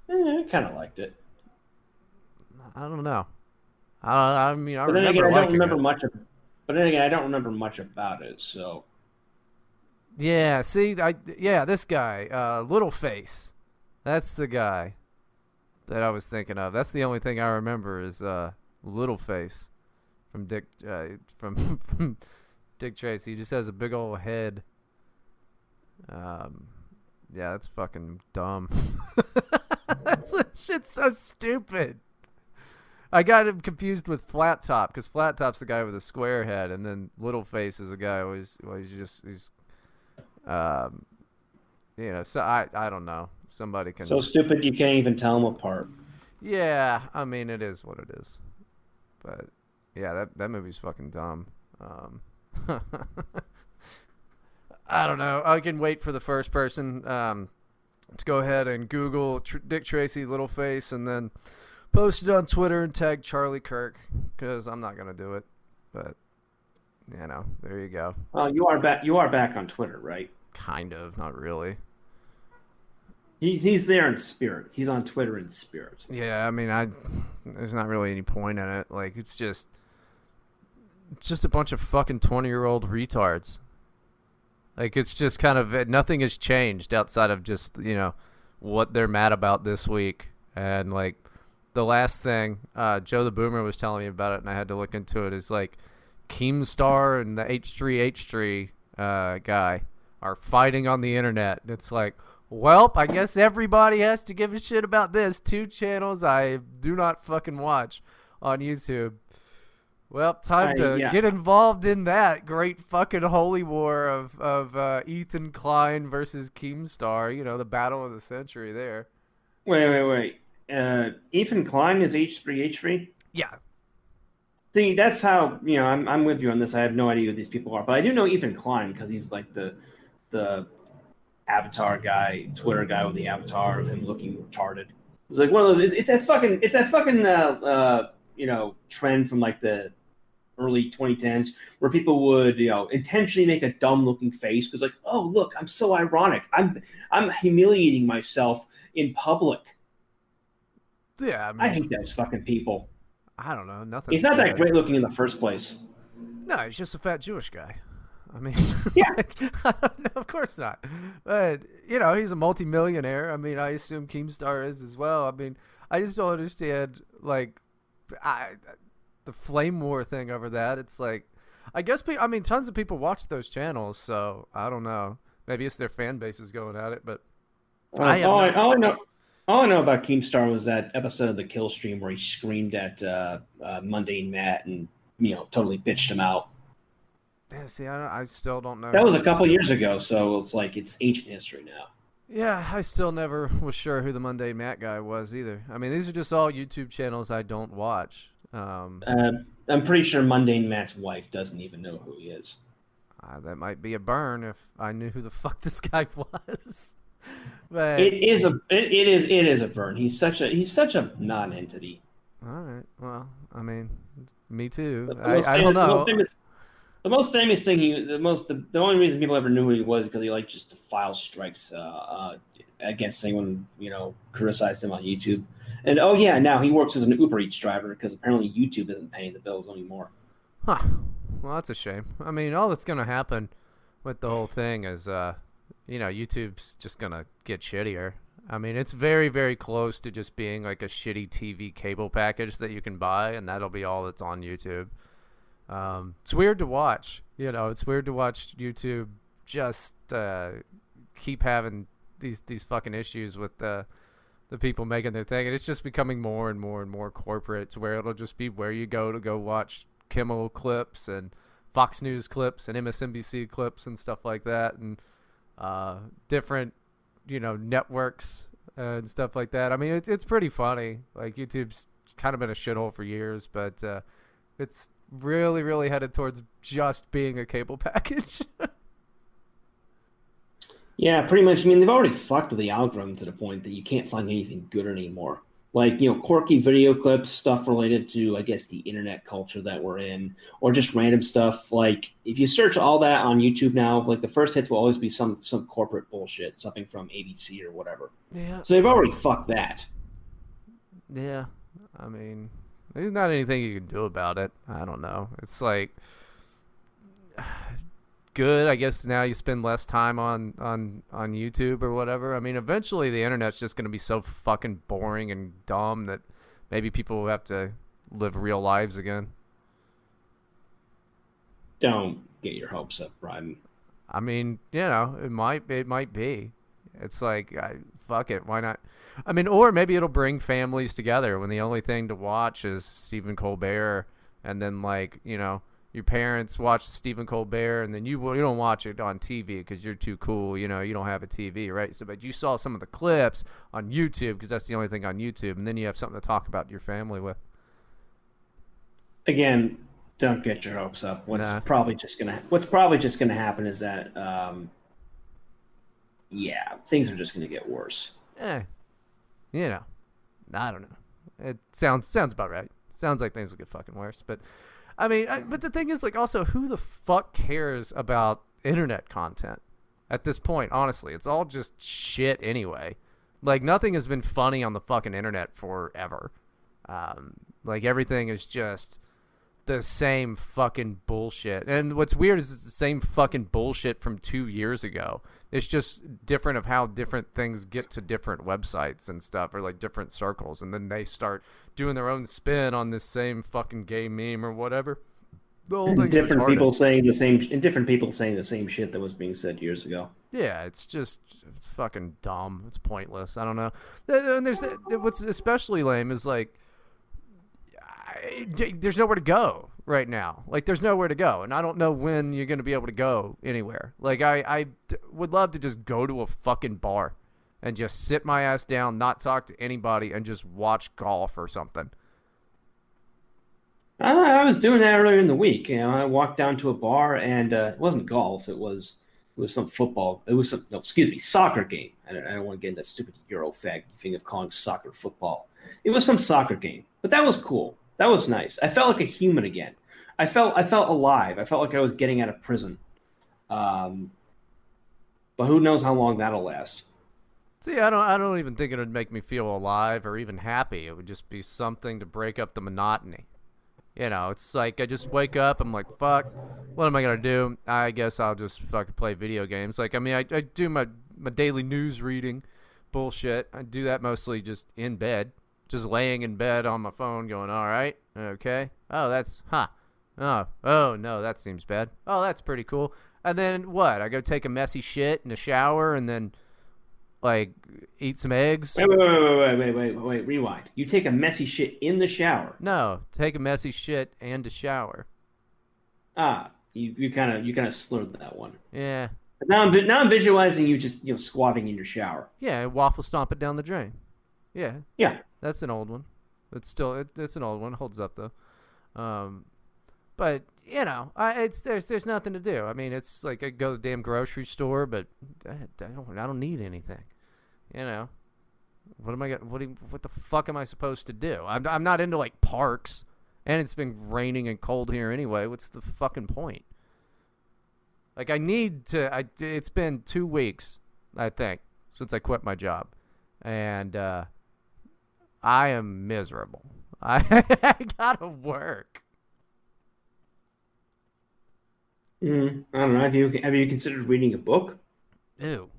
Eh, I kind of liked it. I don't know. I, I mean, I But remember again, I don't remember it. much. Of, but then again, I don't remember much about it. So Yeah, see, I yeah, this guy, uh, Littleface. That's the guy that I was thinking of. That's the only thing I remember is uh, Littleface from Dick uh, from, (laughs) from Dick Tracy. He just has a big old head. Um, yeah, that's fucking dumb. (laughs) that's that shit's so stupid. I got him confused with Flat Top because Flat Top's the guy with a square head, and then Little Face is a guy who's he's just he's um, you know, so I I don't know. Somebody can. so stupid you can't even tell them apart. yeah, I mean it is what it is. But yeah, that that movie's fucking dumb. Um, I don't know. I can wait for the first person um, to go ahead and Google Tr- Dick Tracy Littleface and then post it on Twitter and tag Charlie Kirk because I'm not gonna do it. But you know, there you go. Well, you are back. You are back on Twitter, right? Kind of, not really. He's he's there in spirit. He's on Twitter in spirit. Yeah, I mean, I there's not really any point in it. Like, it's just it's just a bunch of fucking twenty year old retards. Like, it's just kind of nothing has changed outside of just you know what they're mad about this week, and like the last thing uh, Joe the Boomer was telling me about it, and I had to look into it. Is like Keemstar and the H3H3 uh, guy are fighting on the internet. It's like, well, I guess everybody has to give a shit about this. Two channels I do not fucking watch on YouTube. Well, time to yeah. get involved in that great fucking holy war of of uh, Ethan Klein versus Keemstar. You know, the battle of the century there. Wait, wait, wait. Uh, Ethan Klein is H three H three. Yeah, See, that's how you know. I'm I'm with you on this. I have no idea who these people are, but I do know Ethan Klein because he's like the the avatar guy, Twitter guy with the avatar of him looking retarded. It's like one of those. It's, it's that fucking. It's that fucking. Uh, uh, you know, trend from like the early 2010s where people would you know intentionally make a dumb looking face because like oh look i'm so ironic i'm i'm humiliating myself in public yeah. I, mean, i hate those fucking people I don't know. Nothing. he's not that great looking in the first place No, he's just a fat Jewish guy. I mean, (laughs) Yeah. (laughs) no, of course not. But you know, he's a multimillionaire. I mean, I assume Keemstar is as well. I mean, I just don't understand like I the flame war thing over that. It's like I guess pe- I mean tons of people watch those channels, so I don't know. Maybe it's their fan bases going at it, but Uh, I all, I, all I know, all I know about Keemstar was that episode of the Kill Stream where he screamed at uh, uh, Mundane Matt and you know totally bitched him out. yeah, see, I, don't- I still don't know. That was a couple years ago, so it's like it's ancient history now. Yeah, I still never was sure who the Mundane Matt guy was either. I mean, these are just all YouTube channels I don't watch. Um, Uh, I'm pretty sure Mundane Matt's wife doesn't even know who he is. uh, that might be a burn if I knew who the (laughs) fuck this guy was. (laughs) but It is a it, it is it is a burn. He's such a he's such a non-entity. all right, well, I mean, me too. I, most I don't famous- the know. most famous- The most famous thing he, the most, the, the only reason people ever knew who he was because he liked just to file strikes uh, uh, against anyone you know criticized him on YouTube. And oh yeah, now he works as an Uber Eats driver because apparently YouTube isn't paying the bills anymore. Huh. Well, that's a shame. I mean, all that's gonna happen with the whole thing is, uh, you know, YouTube's just gonna get shittier. I mean, it's very, very close to just being like a shitty TV cable package that you can buy, and that'll be all that's on YouTube. Um, it's weird to watch. You know, it's weird to watch YouTube just uh, keep having these these fucking issues with the the people making their thing, and it's just becoming more and more and more corporate to where it'll just be where you go to go watch Kimmel clips and Fox News clips and MSNBC clips and stuff like that, and uh, different you know networks and stuff like that. I mean, it's it's pretty funny. Like YouTube's kind of been a shithole for years, but uh, it's really really headed towards just being a cable (laughs) package. Yeah, pretty much. I mean, they've already fucked with the algorithm to the point that you can't find anything good anymore. like you know quirky video clips stuff related to i guess the internet culture that we're in or just random stuff like if you search all that on youtube now like the first hits will always be some some corporate bullshit something from abc or whatever Yeah. so they've already fucked that Yeah. I mean, there's not anything you can do about it. I don't know. It's like (sighs) good. I guess now you spend less time on on on YouTube or whatever. I mean, eventually the internet's just going to be so fucking boring and dumb that maybe people will have to live real lives again. don't get your hopes up Bryden I mean, you know, it might it might be. It's like I, fuck it, why not? I mean, or maybe it'll bring families together when the only thing to watch is Stephen Colbert, and then like you know your parents watch Stephen Colbert, and then you you don't watch it on TV because you're too cool. You know, you don't have a TV, right? So, but you saw some of the clips on YouTube because that's the only thing on YouTube, and then you have something to talk about your family with. again don't get your hopes up what's Nah. probably just gonna what's probably just gonna happen is that um yeah things are just gonna get worse eh, you know, I don't know. It sounds sounds about right. Sounds like things will get fucking worse. But I mean, I, but the thing is, like, also, who the fuck cares about internet content at this point? Honestly, it's all just shit anyway. Like, nothing has been funny on the fucking internet forever. Um, like everything is just the same fucking bullshit. And what's weird is it's the same fucking bullshit from two years ago. It's just different of how different things get to different websites and stuff, or like different circles, and then they start doing their own spin on this same fucking gay meme or whatever. The whole thing's different retarded. people saying the same and different people saying the same shit that was being said years ago Yeah, it's just it's fucking dumb. It's pointless. I don't know. And there's what's especially lame is like I, there's nowhere to go right now. Like there's nowhere to go, and I don't know when you're gonna be able to go anywhere. Like I I would love to just go to a fucking bar and just sit my ass down, not talk to anybody, and just watch golf or something. I, was doing that earlier in the week you know i walked down to a bar and uh, it wasn't golf it was it was some football it was some no, excuse me soccer game. I don't, I don't want to get in that stupid euro fag thing of calling soccer football. It was some soccer game but that was cool. That was nice. I felt like a human again. I felt i felt alive. I felt like i was getting out of prison. Um, but who knows how long that'll last See, I don't I don't even think it would make me feel alive or even happy. It would just be something to break up the monotony. You know, it's like I just wake up, I'm like, fuck, what am I gonna do? I guess I'll just fucking play video games. Like, I mean, I, I do my my daily news reading, bullshit. I do that mostly just in bed, just laying in bed on my phone, going, all right, okay, oh that's huh, oh oh no, that seems bad. Oh, that's pretty cool. And then what? I go take a messy shit in the shower, and then like eat some eggs. Wait, wait, wait, wait, wait, wait, wait, wait. Rewind. You take a messy shit in the shower. No, take a messy shit and a shower. Ah, you you kind of you kind of slurred that one. Yeah. But now I'm now I'm visualizing you just you know squatting in your shower. Yeah, waffle stomp it down the drain. Yeah. Yeah. That's an old one. It's still it, it's an old one. Holds up though. Um, but you know, I it's there's there's nothing to do. I mean, it's like I go to the damn grocery store, but I, I don't I don't need anything. You know, what am I got? What you- what the fuck am I supposed to do? I'm I'm not into like parks, and it's been raining and cold here anyway. What's the fucking point? Like I need to. I it's been two weeks, I think, since I quit my job, and uh, I am miserable. I, (laughs) I gotta work. Mm, I don't know. Have you have you considered reading a book? Ew.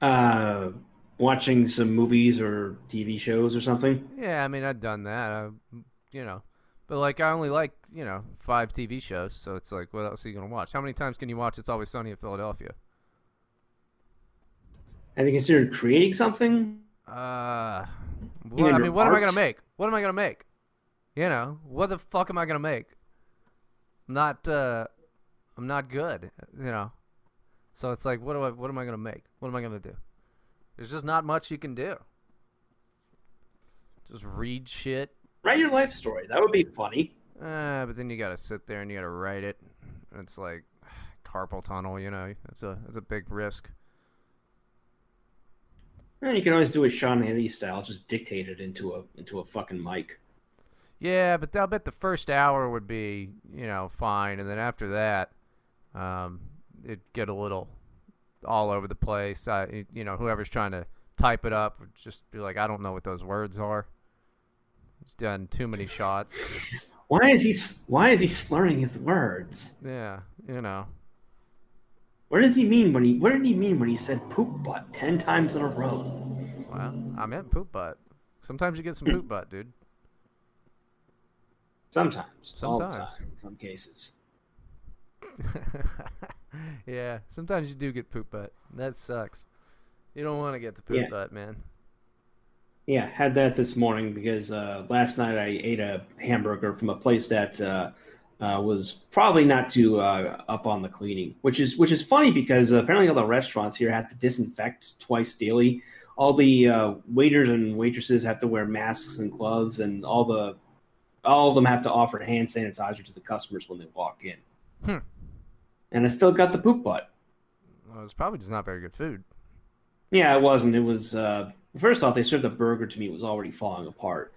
Uh, watching some movies or TV shows or something? Yeah, I mean I've done that. I, you know, but like I only like you know five TV shows, so it's like what else are you gonna watch? How many times can you watch It's Always Sunny in Philadelphia? Have you considered creating something? Uh, I mean, what am I gonna make? What am I gonna make? You know, what the fuck am I gonna make? I'm not, uh, I'm not good. You know, so it's like, what do I? What am I gonna make? What am I gonna do? There's just not much you can do. Just read shit. Write your life story. That would be funny. Uh, but then you gotta sit there and you gotta write it. It's like (sighs) carpal tunnel, you know. It's a it's a big risk. Eh, you can always do a Sean Hannity style, just dictate it into a into a fucking mic. Yeah, but I'll bet the first hour would be, you know, fine, and then after that, um, it'd get a little all over the place. I, you know, whoever's trying to type it up would just be like, I don't know what those words are. He's done too many shots. (laughs) Why is he Why is he slurring his words? Yeah, you know. What does he mean when he? What did he mean when he said poop butt ten times in a row? Well, I meant poop butt. Sometimes you get some poop (clears throat) butt, dude. Sometimes. Sometimes. All the time, in some cases. (laughs) yeah, sometimes you do get poop butt. That sucks. You don't want to get the poop Yeah. butt, man. Yeah, had that this morning because uh, last night I ate a hamburger from a place that uh, uh, was probably not too uh, up on the cleaning, which is which is funny because apparently all the restaurants here have to disinfect twice daily. All the uh, waiters and waitresses have to wear masks and gloves, and all the all of them have to offer hand sanitizer to the customers when they walk in. Hmm. And I still got the poop butt. Well, it's probably just not very good food. Yeah, it wasn't. It was uh, first off, they served the burger to me. It was already falling apart.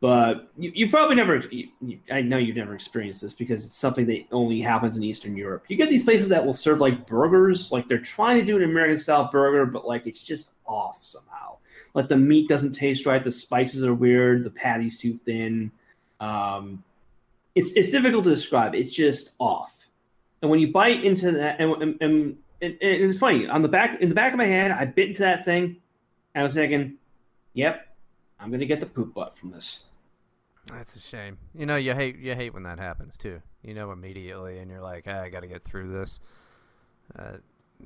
But you, you've probably never. You, you, I know you've never experienced this because it's something that only happens in Eastern Europe. You get these places that will serve like burgers, like they're trying to do an American style burger, but like it's just off somehow. Like the meat doesn't taste right, the spices are weird, the patty's too thin. Um, it's it's difficult to describe. It's just off. And when you bite into that, and, and, and, and it's funny on the back in the back of my head, I bit into that thing. And I was thinking, "Yep, I'm gonna get the poop butt from this." That's a shame. You know, you hate you hate when that happens too. You know immediately, and you're like, ah, I got to get through this. Uh,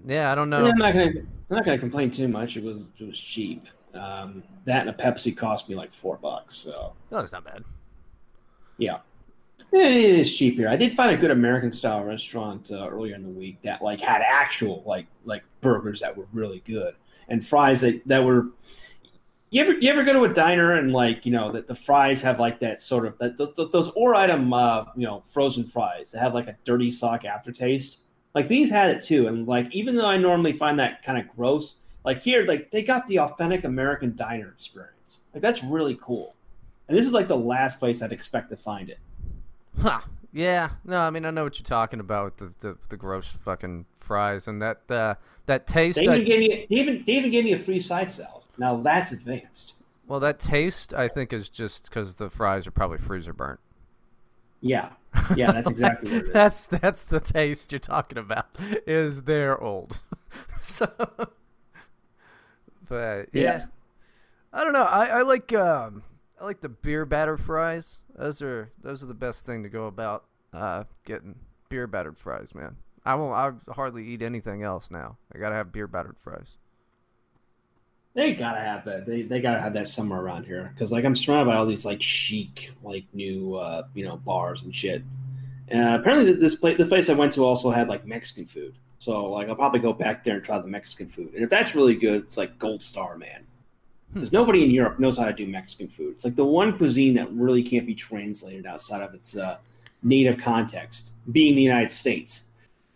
yeah, I don't know. I'm not gonna I'm not gonna complain too much. It was it was cheap. Um, that and a Pepsi cost me like four bucks. So No, that's not bad. Yeah, it is cheap here. I did find a good American style restaurant uh, earlier in the week that like had actual like like burgers that were really good and fries that that were. You ever you ever go to a diner and like you know that the fries have like that sort of that those, those Ore-Ida uh, you know frozen fries that have like a dirty sock aftertaste. Like these had it too, and like even though I normally find that kind of gross, like here like they got the authentic American diner experience. Like that's really cool. And this is like the last place I'd expect to find it. Huh. Yeah. No, I mean I know what you're talking about with the the, the gross fucking fries and that uh, that taste. They I- even gave me they even they even gave me a free side salad. Now that's advanced. well, that taste I think is just because the fries are probably freezer burnt. Yeah, yeah, that's exactly what it (laughs) is. that's that's the taste you're talking about. Is they're old. (laughs) so, but yeah. Yeah. I don't know. I, I like um I like the beer batter fries. Those are those are the best thing to go about uh getting beer battered fries, man. I won't. I hardly eat anything else now. I gotta have beer battered fries. They gotta have that. They they gotta have that somewhere around here because like I'm surrounded by all these like chic like new uh, you know bars and shit. Uh, apparently this place the place I went to also had like Mexican food. So like I'll probably go back there and try the Mexican food. And if that's really good, it's like gold star, man. Because nobody in Europe knows how to do Mexican food. It's like the one cuisine that really can't be translated outside of its uh, native context, being the United States.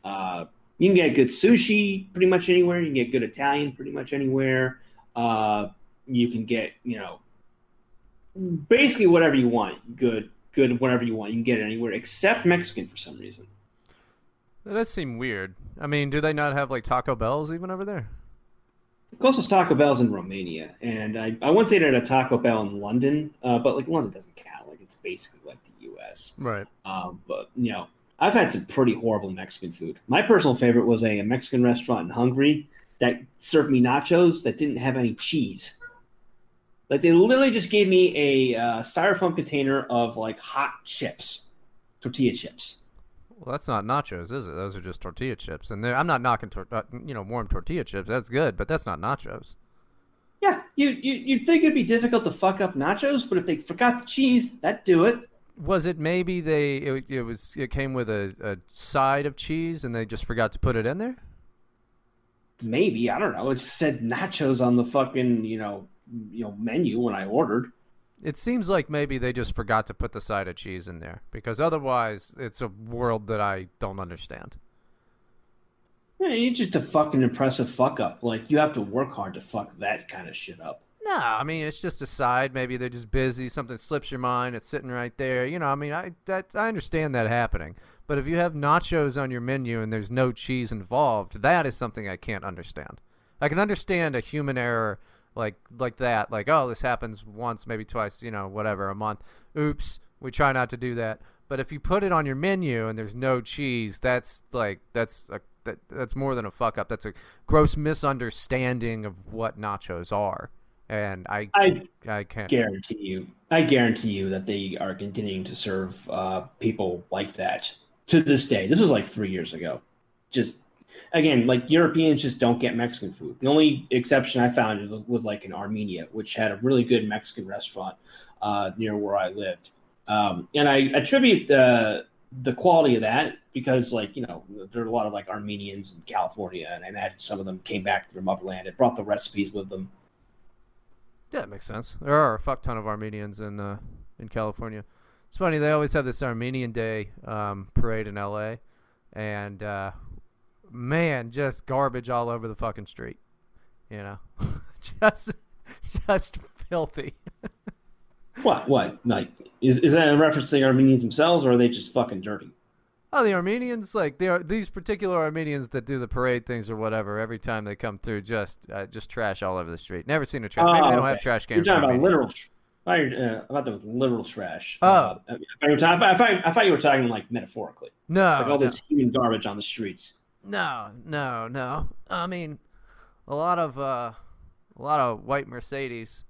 Uh, you can get good sushi pretty much anywhere. You can get good Italian pretty much anywhere. Uh, you can get, you know, basically whatever you want. Good, good, whatever you want. You can get it anywhere except Mexican for some reason. That does seem weird. I mean, do they not have like Taco Bells even over there? Closest Taco Bell's in Romania, and I, I once ate at a Taco Bell in London, uh, but like London doesn't count. Like it's basically like the U.S. Right. Um, but you know, I've had some pretty horrible Mexican food. My personal favorite was a, a Mexican restaurant in Hungary that served me nachos that didn't have any cheese. Like they literally just gave me a uh, styrofoam container of like hot chips, tortilla chips. Well, that's not nachos, is it? Those are just tortilla chips. And I'm not knocking, tor- uh, you know, warm tortilla chips. That's good, but that's not nachos. Yeah, you, you you'd think it'd be difficult to fuck up nachos, but if they forgot the cheese, that'd do it. Was it maybe they? It, it was. It came with a, a side of cheese, and they just forgot to put it in there. Maybe I don't know. It just said nachos on the fucking you know you know menu when I ordered. It seems like maybe they just forgot to put the side of cheese in there because otherwise, it's a world that I don't understand. Yeah, you're just a fucking impressive fuck up. Like you have to work hard to fuck that kind of shit up. No, I mean it's just a side. Maybe they're just busy. Something slips your mind. It's sitting right there. You know, I mean, I that I understand that happening. But if you have nachos on your menu and there's no cheese involved, that is something I can't understand. I can understand a human error like like that. Like, oh, this happens once, maybe twice. You know, whatever, a month. Oops, we try not to do that. But if you put it on your menu and there's no cheese, that's like that's a that, that's more than a fuck up. That's a gross misunderstanding of what nachos are and I I, I can't guarantee you I guarantee you that they are continuing to serve uh, people like that to this day. This was like three years ago. Just again, like Europeans just don't get Mexican food. The only exception I found was, like in Armenia, which had a really good Mexican restaurant uh, near where I lived, um, and I attribute the the quality of that because like you know there are a lot of like Armenians in California, and I imagine some of them came back to their motherland and brought the recipes with them yeah, it makes sense. There are a fuck ton of Armenians in uh, in California. It's funny they always have this Armenian Day um, parade in L.A. and uh, man, just garbage all over the fucking street. You know, (laughs) just just filthy. (laughs) what? What? Like, is is that a reference to the Armenians themselves, or are they just fucking dirty? Oh, the Armenians, like they are these particular Armenians that do the parade things or whatever. Every time they come through, just uh, just trash all over the street. Never seen a trash. Oh, Maybe they don't have trash cans. You're talking about literal. I, uh, I thought that was literal trash. Oh, uh, I, thought, I, thought, I thought you were talking like metaphorically. No, like all no. this human garbage on the streets. No, no, no. I mean, a lot of uh, a lot of white Mercedes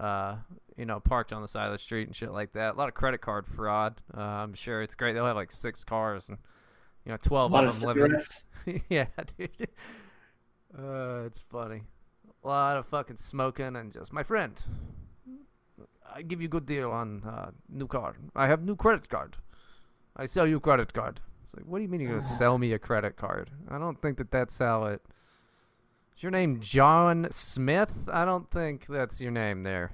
uh, you know, parked on the side of the street and shit like that. A lot of credit card fraud. Uh, I'm sure it's great. They'll have like six cars and you know, twelve of them living. (laughs) yeah, dude. Uh, it's funny. A lot of fucking smoking and just my friend. I give you good deal on uh, new car. I have new credit card. I sell you credit card. It's like, what do you mean you're gonna sell me a credit card? I don't think that that's how it. Is your name John Smith? I don't think that's your name there.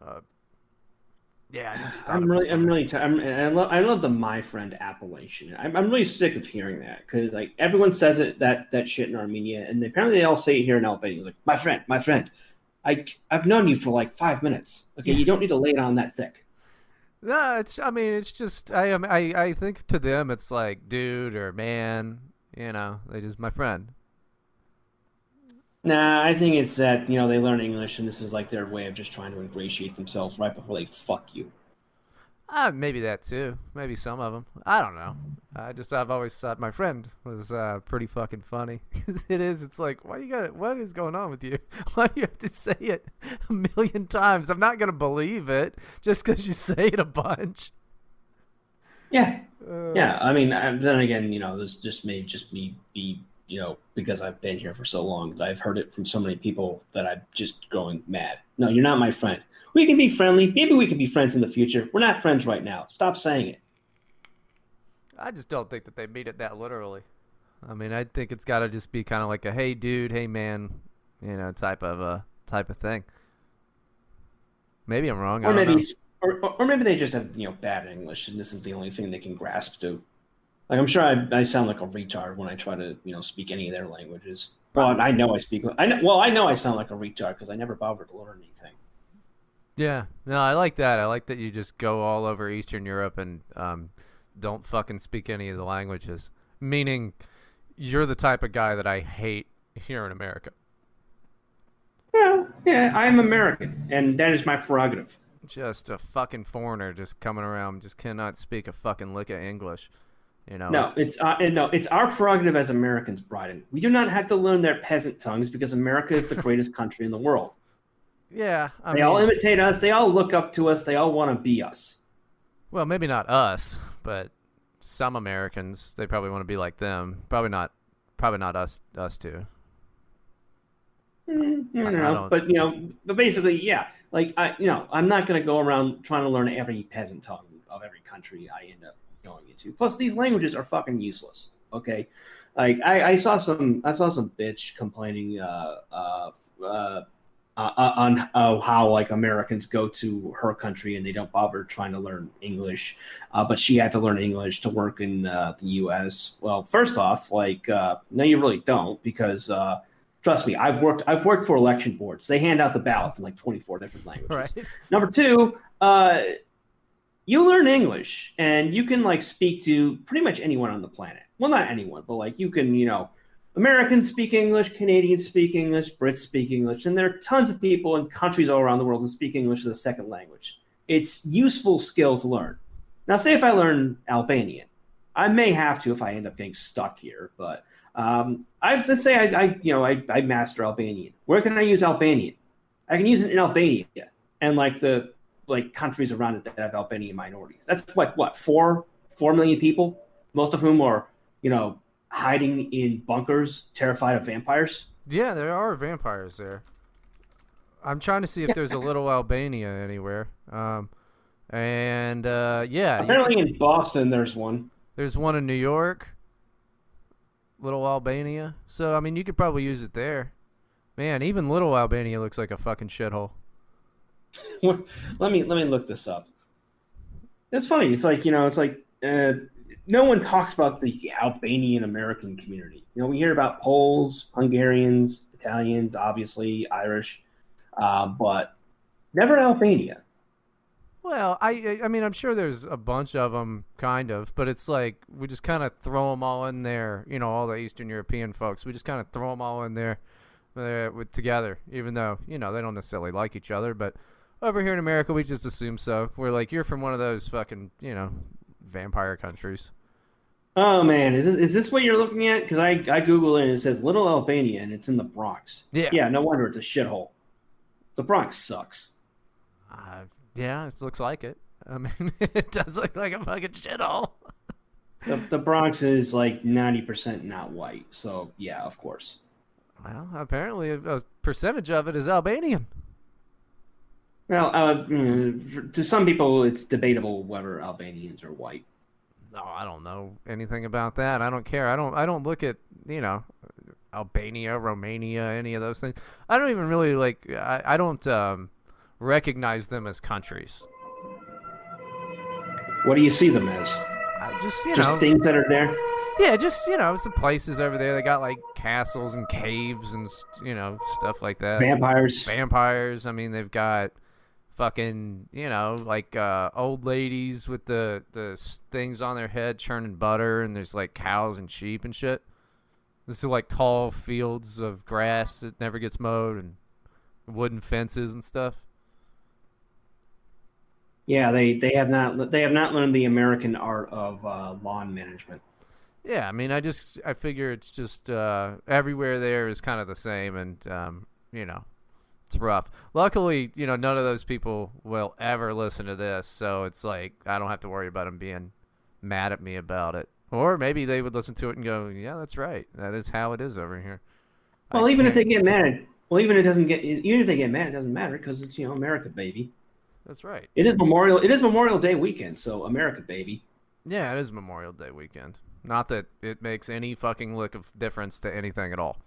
Uh, yeah, I am really, I'm really, t- I'm, I love, I love the my friend appellation. I'm, I'm really sick of hearing that because like everyone says it that that shit in Armenia, and they, apparently they all say it here in Albania. It's like my friend, my friend. I I've known you for like five minutes. Okay, yeah. you don't need to lay it on that thick. No, it's. I mean, it's just. I am. I. I think to them, it's like dude or man. You know, they just my friend. Nah, I think it's that you know they learn English and this is like their way of just trying to ingratiate themselves right before they fuck you. Uh, maybe that too. Maybe some of them. I don't know. I just I've always thought my friend was uh, pretty fucking funny. (laughs) it is. It's like why you got it? what is going on with you? (laughs) Why do you have to say it a million times? I'm not gonna believe it just because you say it a bunch. Yeah. Uh, yeah. I mean, then again, you know, this just may just be be you know, because I've been here for so long that I've heard it from so many people that I'm just going mad. No, you're not my friend. We can be friendly. Maybe we can be friends in the future. We're not friends right now. Stop saying it. I just don't think that they mean it that literally. I mean, I think it's got to just be kind of like a "Hey, dude," "Hey, man," you know, type of a uh, type of thing. Maybe I'm wrong. Or maybe, or, or maybe they just have you know bad English, and this is the only thing they can grasp to. Like I'm sure I, I sound like a retard when I try to you know speak any of their languages. Well, I know I speak. I know, well, I know I sound like a retard because I never bothered to learn anything. Yeah, no, I like that. I like that you just go all over Eastern Europe and um, don't fucking speak any of the languages. Meaning, you're the type of guy that I hate here in America. Well, yeah, I'm American, and that is my prerogative. Just a fucking foreigner just coming around, just cannot speak a fucking lick of English. You know, no, it's uh, no, it's our prerogative as Americans, Bryden. We do not have to learn their peasant tongues because America is the greatest (laughs) country in the world. Yeah, I they mean, all imitate us. They all look up to us. They all want to be us. Well, maybe not us, but some Americans. They probably want to be like them. Probably not. Probably not us. Us too. Mm, you know, but you know, but basically, yeah. Like I, you know, I'm not going to go around trying to learn every peasant tongue of every country I end up going into. Plus, these languages are fucking useless. Okay, like I, I saw some I saw some bitch complaining uh, uh, uh, uh, on uh, how like Americans go to her country and they don't bother trying to learn English, uh, but she had to learn English to work in uh, the U.S. Well, first off, like uh, no, you really don't because trust me, I've worked I've worked for election boards. They hand out the ballots in like 24 different languages. (laughs) Right. Number two, you learn English and you can like speak to pretty much anyone on the planet. Well, not anyone, but like you can you know Americans speak English, Canadians speak English, Brits speak English, and there are tons of people in countries all around the world who speak English as a second language. It's useful skill to learn. Now, say if I learn Albanian, I may have to if I end up getting stuck here, but um, I'd say I, I, you know, I, I master Albanian. Where can I use Albanian? I can use it in Albania and like the like countries around it that have Albanian minorities. That's like what four four million people, most of whom are you know hiding in bunkers, terrified of vampires? Yeah, there are vampires there. I'm trying to see if there's a little Albania anywhere. Um, and uh, yeah, apparently in Boston there's one. There's one in New York. Little Albania. So I mean, you could probably use it there. Man, even little Albania looks like a fucking shithole. (laughs) let me let me look this up. It's funny. It's like you know, it's like uh, no one talks about the Albanian American community. You know, we hear about Poles, Hungarians, Italians, obviously Irish, uh, but never Albania. Well, I I mean I'm sure there's a bunch of them, kind of, but it's like we just kind of throw them all in there. You know, all the Eastern European folks, we just kind of throw them all in there, uh, with together, even though you know they don't necessarily like each other, but over here in America, we just assume so. We're like, you're from one of those fucking, you know, vampire countries. Oh man, is this, is this what you're looking at? Because I I Google it and it says Little Albania and it's in the Bronx. Yeah, yeah. No wonder it's a shithole. The Bronx sucks. Uh, yeah, it looks like it. I mean, (laughs) it does look like a fucking shithole. (laughs) the, the Bronx is like ninety percent not white, so yeah, of course. Well, apparently a percentage of it is Albanian. Well, uh, to some people, it's debatable whether Albanians are white. No, oh, I don't know anything about that. I don't care. I don't. I don't look at you know Albania, Romania, any of those things. I don't even really like. I, I don't um, recognize them as countries. What do you see them as? I just you just know things that are there. Yeah, just you know some places over there. They got like castles and caves and you know stuff like that. Vampires. Vampires. I mean, they've got fucking you know like uh, old ladies with the the things on their head churning butter and there's like cows and sheep and shit. This is like tall fields of grass that never gets mowed and wooden fences and stuff. Yeah they they have not they have not learned the american art of uh, lawn management. Yeah i mean i just i figure it's just uh, everywhere there is kind of the same and um, you know it's rough. Luckily, you know, none of those people will ever listen to this, so it's like I don't have to worry about them being mad at me about it. Or maybe they would listen to it and go, "Yeah, that's right. That is how it is over here." Well, I even if they get mad, well, even if it doesn't get, even if they get mad, it doesn't matter because it's you know America, baby. That's right. It is Memorial. It is Memorial Day weekend, so America, baby. Yeah, it is Memorial Day weekend. Not that it makes any fucking look of difference to anything at all.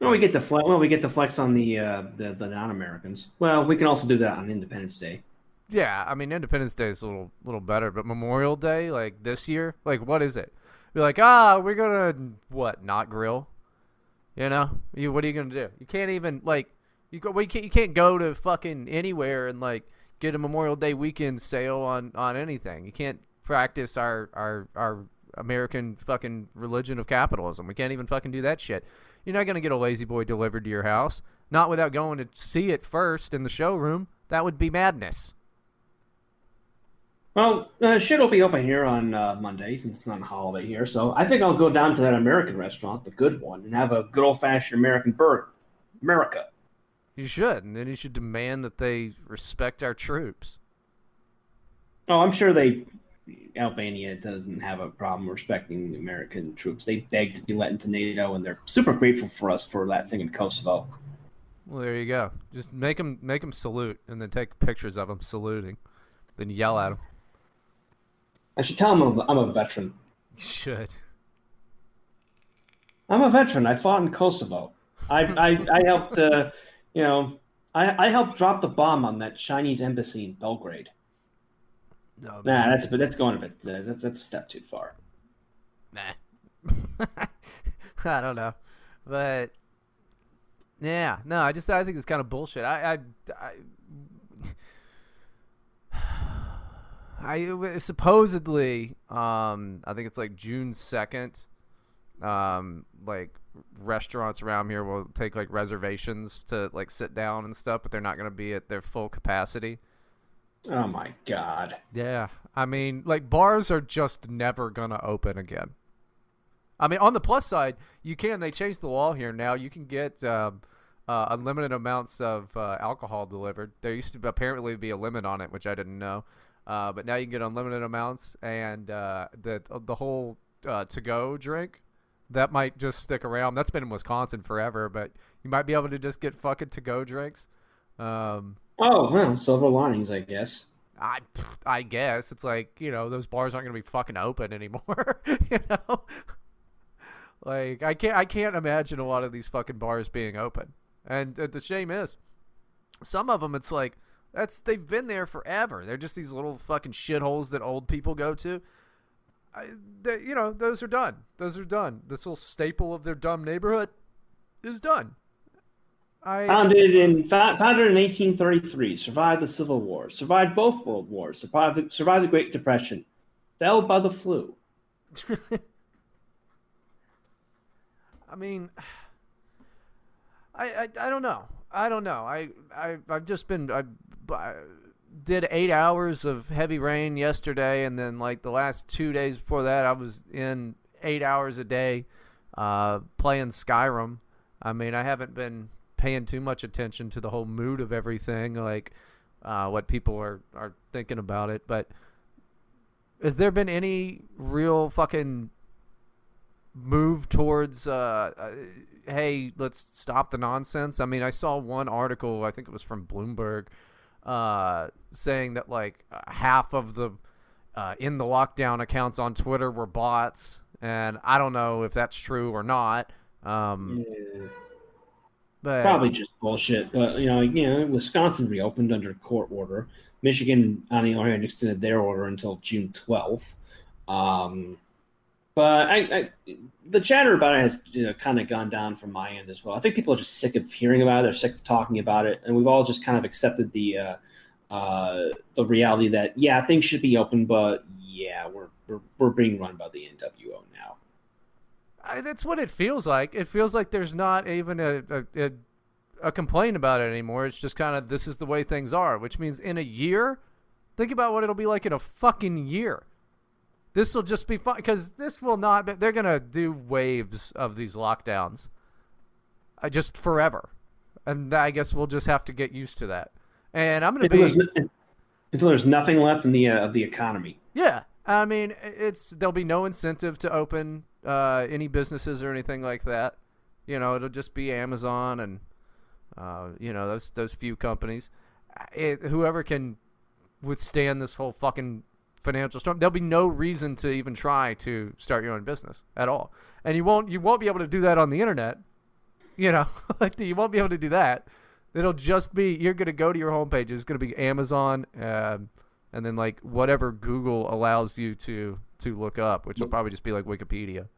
Well, we get to flex. Well, we get to flex on the uh, the, the non-Americans. Well, we can also do that on Independence Day. Yeah, I mean Independence Day is a little little better, but Memorial Day, like this year, like what is it? Be like, ah, we're gonna what? Not grill? You know? You what are you gonna do? You can't even like you go. Well, you can't you can't go to fucking anywhere and like get a Memorial Day weekend sale on on anything. You can't practice our our our American fucking religion of capitalism. We can't even fucking do that shit. You're not going to get a La-Z-Boy delivered to your house, not without going to see it first in the showroom. That would be madness. Well, uh, shit will be open here on uh, Monday since it's not a holiday here. So I think I'll go down to that American restaurant, the good one, and have a good old fashioned American burger. America. You should, and then you should demand that they respect our troops. Oh, I'm sure they Albania doesn't have a problem respecting American troops. They beg to be let into NATO, and they're super grateful for us for that thing in Kosovo. Well, there you go. Just make them make them salute, and then take pictures of them saluting, then yell at them. I should tell them I'm a, I'm a veteran. You should. I'm a veteran. I fought in Kosovo. I I, I helped. Uh, you know, I I helped drop the bomb on that Chinese embassy in Belgrade. No, Nah, that's but that's going a bit. Uh, that, that's a step too far. Nah. (laughs) I don't know, but yeah, no, I just I think it's kind of bullshit. I I. I, (sighs) I supposedly, um, I think it's like June second. Um, like restaurants around here will take like reservations to like sit down and stuff, but they're not going to be at their full capacity. Oh my god. Yeah, I mean, like bars are just never gonna open again. I mean, on the plus side, you can. They changed the law here now. You can get um, uh, unlimited amounts of uh, alcohol delivered. There used to apparently be a limit on it, which I didn't know. Uh, but now you can get unlimited amounts, and uh, the the whole uh, to go drink that might just stick around. That's been in Wisconsin forever, but you might be able to just get fucking to go drinks. Um, Oh well, silver linings, I guess. I I guess it's like you know those bars aren't gonna be fucking open anymore. (laughs) you know, like I can't I can't imagine a lot of these fucking bars being open. And uh, the shame is, some of them it's like that's they've been there forever. They're just these little fucking shitholes that old people go to. I, they, you know, those are done. Those are done. This little staple of their dumb neighborhood is done. I Founded in founded in 1833, survived the Civil War, survived both World Wars, survived the, survived the Great Depression, fell by the flu. (laughs) I mean, I, I I don't know. I don't know. I I I've just been I, I did eight hours of heavy rain yesterday, and then like the last two days before that, I was in eight hours a day, uh, playing Skyrim. I mean, I haven't been paying too much attention to the whole mood of everything, like uh, what people are are thinking about it. But has there been any real fucking move towards uh, uh, hey let's stop the nonsense? I mean i saw one article i think it was from bloomberg uh, saying that like half of the uh, in the lockdown accounts on twitter were bots. And i don't know if that's true or not. Um, but Probably just bullshit, but you know, you know, Wisconsin reopened under court order. Michigan, on the other hand, extended their order until June 12th. Um, but I, I, the chatter about it has you know, kind of gone down from my end as well. I think people are just sick of hearing about it. They're sick of talking about it, and we've all just kind of accepted the uh, uh, the reality that yeah, things should be open, but yeah, we're we're, we're being run by the NWO now. I, that's what it feels like. It feels like there's not even a, a, a, a complaint about it anymore. It's just kind of this is the way things are, which means in a year, think about what it'll be like in a fucking year. This will just be fun because this will not. Be, they're gonna do waves of these lockdowns, uh, just forever, and I guess we'll just have to get used to that. And I'm gonna Until be there's, until there's nothing left in the uh, of the economy. Yeah, I mean, it's there'll be no incentive to open uh, any businesses or anything like that. You know, it'll just be Amazon and uh, you know those those few companies. It, whoever can withstand this whole fucking financial storm, there'll be no reason to even try to start your own business at all. And you won't you won't be able to do that on the internet. You know, (laughs) like you won't be able to do that. It'll just be you're gonna go to your homepage. It's gonna be Amazon. Um, and then like whatever Google allows you to to look up, which will probably just be like Wikipedia.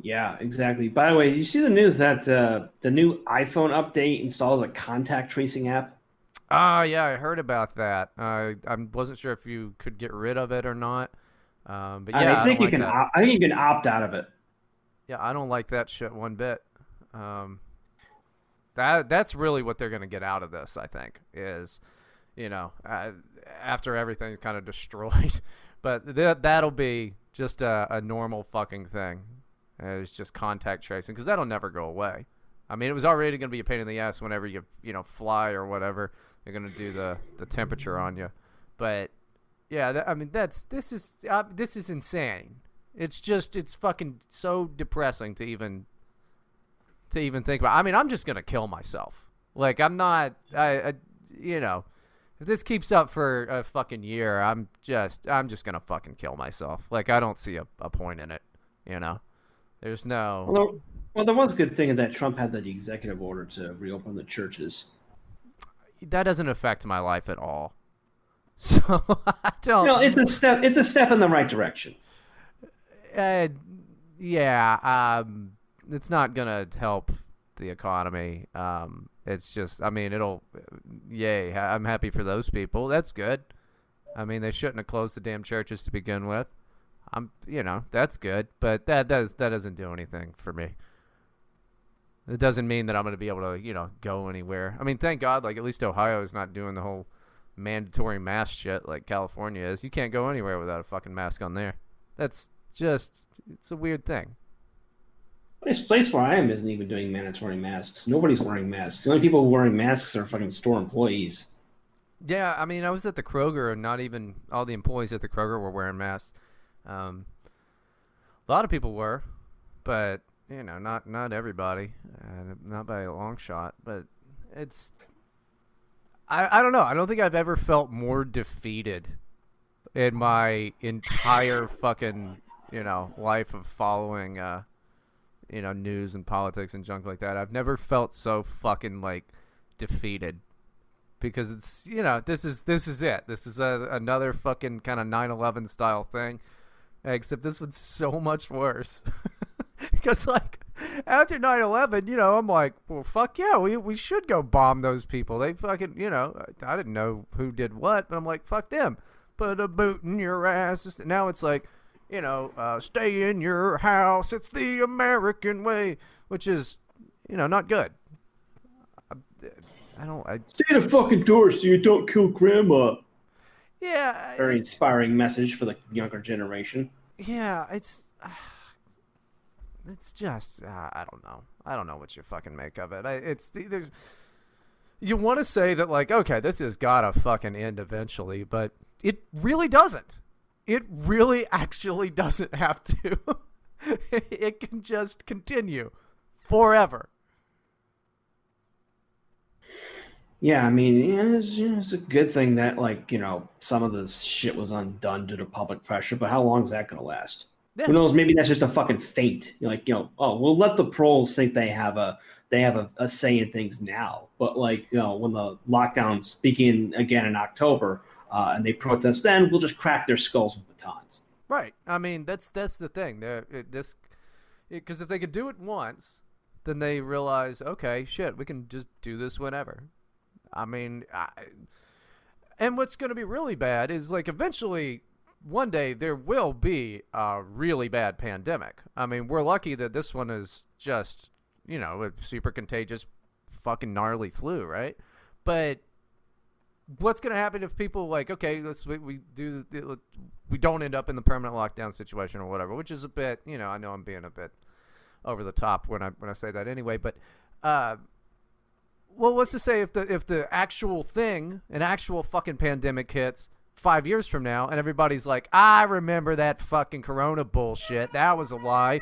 Yeah, exactly. By the way, you see the news that uh, the new iPhone update installs a contact tracing app? Ah, yeah, I heard about that. Uh, I wasn't sure if you could get rid of it or not. Um, but yeah, I, think don't you like can. op- I think you can opt out of it. Yeah, I don't like that shit one bit. Um, that that's really what they're gonna get out of this. I think is, you know, uh, after everything's kind of destroyed, (laughs) but that that'll be just a, a normal fucking thing. Uh, It's just contact tracing because that'll never go away. I mean, it was already gonna be a pain in the ass whenever you you know fly or whatever. They're gonna do the the temperature on you, but yeah, I mean that's this is uh, this is insane. It's just it's fucking so depressing to even to even think about. I mean, I'm just gonna kill myself. Like I'm not. I, I you know, if this keeps up for a fucking year, I'm just I'm just gonna fucking kill myself. Like I don't see a, a point in it. You know, there's no. Well, there was a good thing that Trump had the executive order to reopen the churches. That doesn't affect my life at all. (laughs) So I don't. You know, it's a step. It's a step in the right direction. Uh, yeah, um, it's not gonna help the economy. Um, it's just, I mean, it'll, yay! I'm happy for those people. That's good. I mean, they shouldn't have closed the damn churches to begin with. I'm, you know, that's good, but that does that doesn't do anything for me. It doesn't mean that I'm going to be able to, you know, go anywhere. I mean, thank God, like at least Ohio is not doing the whole mandatory mask shit like California is. You can't go anywhere without a fucking mask on there. That's just, it's a weird thing. This place where I am isn't even doing mandatory masks. Nobody's wearing masks. The only people wearing masks are fucking store employees. Yeah, I mean, I was at the Kroger, and not even all the employees at the Kroger were wearing masks. Um, a lot of people were, but you know, not not everybody, uh, not by a long shot. But it's, I I don't know. I don't think I've ever felt more defeated in my entire fucking you know life of following uh you know news and politics and junk like that. I've never felt so fucking like defeated because it's you know this is this is it. This is a, another fucking kind of 9/11 style thing, except this one's so much worse. (laughs) because like after 9/11, you know, I'm like, well, fuck yeah, we we should go bomb those people. They fucking, you know, I didn't know who did what, but I'm like, fuck them. Put a boot in your ass. Now it's like, you know, uh, stay in your house. It's the American way, which is, you know, not good. I don't. I, Stay the fucking door so you don't kill grandma. Yeah. Very inspiring message for the younger generation. yeah, it's (sighs) it's just uh, I don't know. I don't know what you fucking make of it. I, it's there's you want to say that like okay, this has got to fucking end eventually, but it really doesn't. It really (laughs) actually doesn't have to. (laughs) it can just continue forever. Yeah, I mean, it's, it's a good thing that like you know some of this shit was undone due to public pressure. But how long is that going to last? Yeah. Who knows? Maybe that's just a fucking feint. Like you know, oh, we'll let the pros think they have a they have a, a say in things now. But like you know, when the lockdowns begin again in October uh, and they protest, then we'll just crack their skulls with batons. Right. I mean, that's that's the thing. They're, it, this because if they could do it once, then they realize, okay, shit, we can just do this whenever. I mean, I, and what's going to be really bad is like eventually one day there will be a really bad pandemic. I mean, we're lucky that this one is just, you know, a super contagious fucking gnarly flu, right? But what's going to happen if people like, okay, let's we, we do we don't end up in the permanent lockdown situation or whatever, which is a bit, you know, I know I'm being a bit over the top when I when I say that anyway, but uh well, what's to say if the if the actual thing, an actual fucking pandemic hits five years from now, and everybody's like, I remember that fucking Corona bullshit. That was a lie.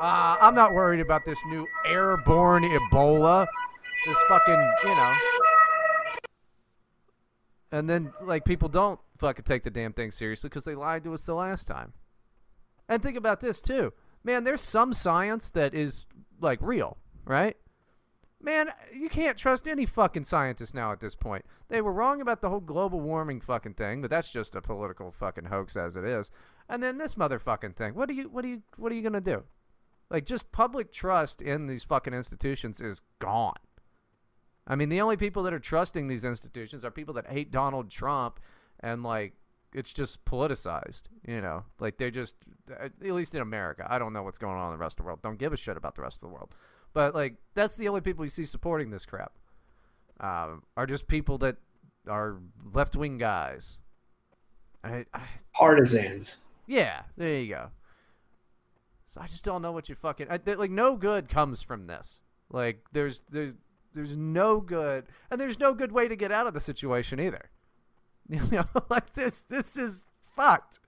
Uh, I'm not worried about this new airborne Ebola. This fucking, you know. And then, like, people don't fucking take the damn thing seriously because they lied to us the last time. And think about this, too. Man, there's some science that is, like, real, right? Man, you can't trust any fucking scientist now at this point. They were wrong about the whole global warming fucking thing, but that's just a political fucking hoax as it is. And then this motherfucking thing. What are you what are you what are you going to do? Like just public trust in these fucking institutions is gone. I mean, the only people that are trusting these institutions are people that hate Donald Trump and like it's just politicized, you know. Like they're just at least in America. I don't know what's going on in the rest of the world. Don't give a shit about the rest of the world. But like that's the only people you see supporting this crap. Um, are just people that are left wing guys. I, I, Partisans. yeah, there you go. So I just don't know what you fucking I, like. No good comes from this. Like there's there's there's no good, and there's no good way to get out of the situation either. (laughs) You know, like this this is fucked.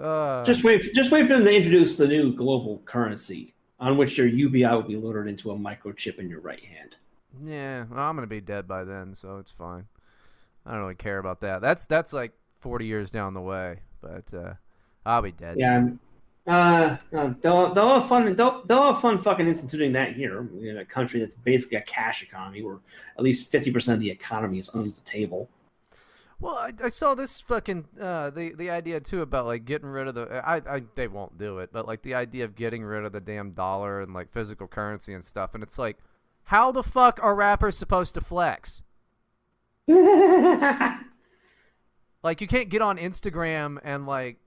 Uh, Just wait. Just wait for them to introduce the new global currency, on which your UBI will be loaded into a microchip in your right hand. Yeah, well, I'm gonna be dead by then, so it's fine. I don't really care about that. That's that's like 40 years down the way, but uh, I'll be dead. Yeah, I'm, Uh, uh, they'll they'll have fun. They'll they'll have fun fucking instituting that here in a country that's basically a cash economy, where at least fifty percent of the economy is under the table. Well, I, I saw this fucking uh, the the idea too about like getting rid of the I, I they won't do it, but like the idea of getting rid of the damn dollar and like physical currency and stuff, and it's like, how the fuck are rappers supposed to flex? (laughs) Like you can't get on Instagram and like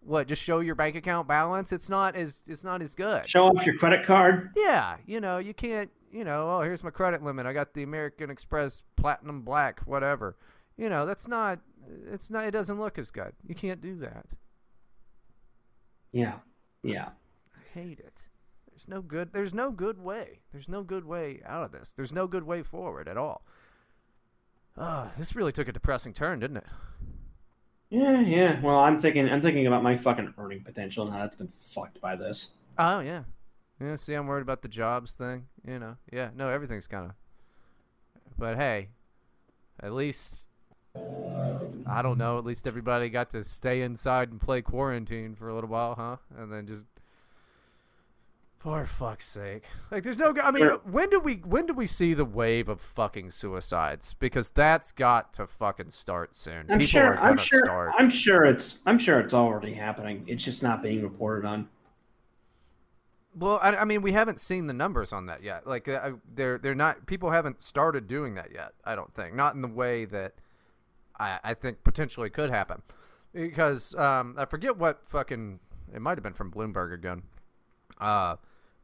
what just show your bank account balance. It's not as it's not as good. Show off your credit card. Yeah, you know you can't. You know, oh here's my credit limit. I got the American Express Platinum Black, whatever. You know that's not. It's not. It doesn't look as good. You can't do that. Yeah, yeah. I hate it. There's no good. There's no good way. There's no good way out of this. There's no good way forward at all. Ah, this really took a depressing turn, didn't it? Yeah, yeah. Well, I'm thinking, I'm thinking about my fucking earning potential and how that's been fucked by this. Oh yeah, yeah. See, I'm worried about the jobs thing. You know, yeah. No, everything's kind of. But hey, at least I don't know. At least everybody got to stay inside and play quarantine for a little while, huh? And then just. For fuck's sake! Like, there's no. I mean, when do we when do we see the wave of fucking suicides? Because that's got to fucking start soon. I'm People sure. I'm sure. start. I'm sure it's. I'm sure it's already happening. It's just not being reported on. Well, I, I mean, we haven't seen the numbers on that yet. Like, uh, they're they're not. People haven't started doing that yet. I don't think. Not in the way that I, I think potentially could happen. Because um, I forget what fucking. It might have been from Bloomberg again. Uh,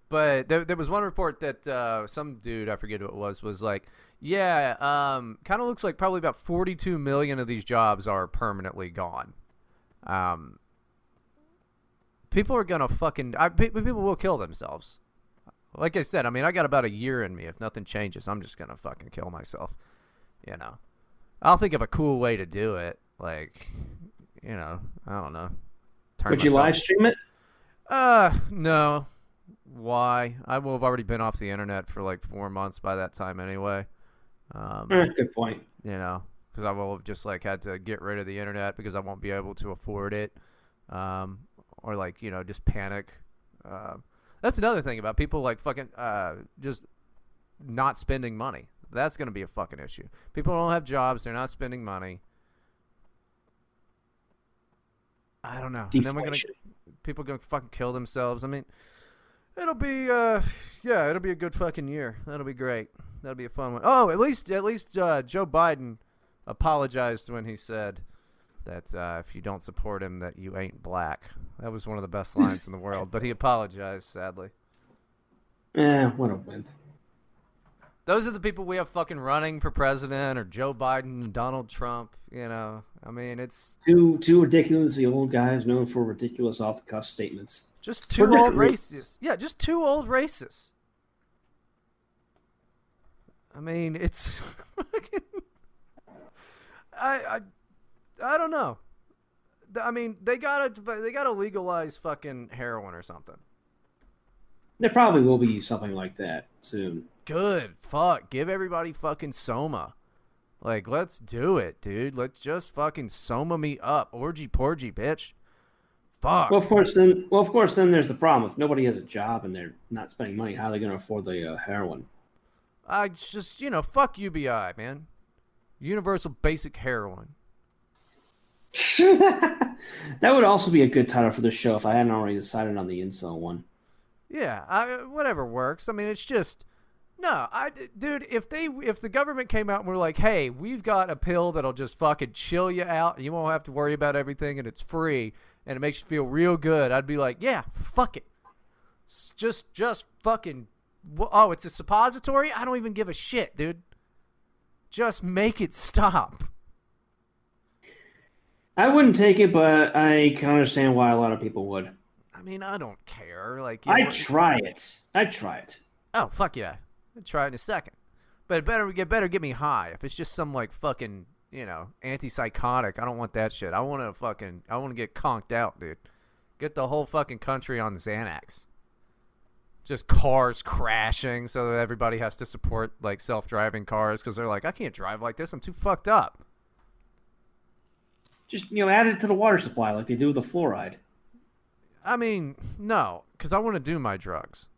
but there, there was one report that uh, some dude I forget who it was was like, yeah, um, kind of looks like probably about 42 million of these jobs are permanently gone. Um, people are gonna fucking I, people will kill themselves. Like I said, I mean, I got about a year in me. If nothing changes, I'm just gonna fucking kill myself. You know, I'll think of a cool way to do it. Like, you know, I don't know. Turn Would you myself- live stream it? uh, no. Why? I will have already been off the internet for like four months by that time anyway. Um, Eh, good point. you know, because I will have just like had to get rid of the internet because I won't be able to afford it, um, or like you know just panic. Um that's another thing about people like fucking uh, just not spending money. That's gonna be a fucking issue. People don't have jobs; they're not spending money. I don't know. And then we're gonna people gonna fucking kill themselves. I mean, it'll be uh, yeah, it'll be a good fucking year. That'll be great. That'll be a fun one. Oh, at least at least uh, Joe Biden apologized when he said that uh, if you don't support him, that you ain't black. That was one of the best lines in the world. But he apologized, sadly. Eh, what a wimp. Those are the people we have fucking running for president, or Joe Biden and Donald Trump. You know, I mean, it's Two two ridiculously old guys known for ridiculous off the cuff statements. just two old racists. Yeah, just two old racists. I mean, it's. (laughs) fucking- I I I don't know. I mean, they gotta they gotta legalize fucking heroin or something. There probably will be something like that soon. Good. Fuck. Give everybody fucking soma. Like, let's do it, dude. Let's just fucking soma me up. Orgy porgy, bitch. Fuck. Well, of course, then. Well, of course, then there's the problem. If nobody has a job and they're not spending money, how are they going to afford the uh, heroin? I just, you know, fuck UBI, man. Universal basic heroin. (laughs) that would also be a good title for the show if I hadn't already decided on the incel one. Yeah, I, whatever works. I mean, it's just no, I dude, if they if the government came out and were like, "Hey, we've got a pill that'll just fucking chill you out and you won't have to worry about everything and it's free and it makes you feel real good." I'd be like, "Yeah, fuck it." Just just fucking Oh, it's a suppository? I don't even give a shit, dude. Just make it stop. I wouldn't take it, but I can understand why a lot of people would. I mean, I don't care. Like I'd know- try it. I'd try it. Oh fuck yeah! I'll try it in a second. But it better get better get me high. If it's just some like fucking you know antipsychotic, I don't want that shit. I want to fucking I want to get conked out, dude. Get the whole fucking country on Xanax. Just cars crashing, so that everybody has to support like self-driving cars because they're like, I can't drive like this. I'm too fucked up. Just you know, add it to the water supply like they do with the fluoride. I mean, no, because I want to do my drugs.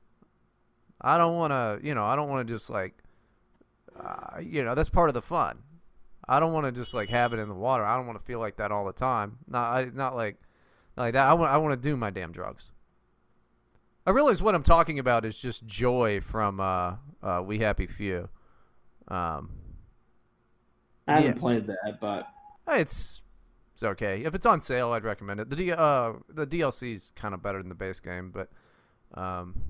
I don't want to, you know, I don't want to just like, uh, you know, that's part of the fun. I don't want to just like have it in the water. I don't want to feel like that all the time. Not, I, not like, not like that. I want, I want to do my damn drugs. I realize what I'm talking about is just joy from uh, uh, We Happy Few. Um, I haven't Yeah. played that, but it's it's okay. If it's on sale, I'd recommend it. The D, uh, the DLC's kind of better than the base game, but um,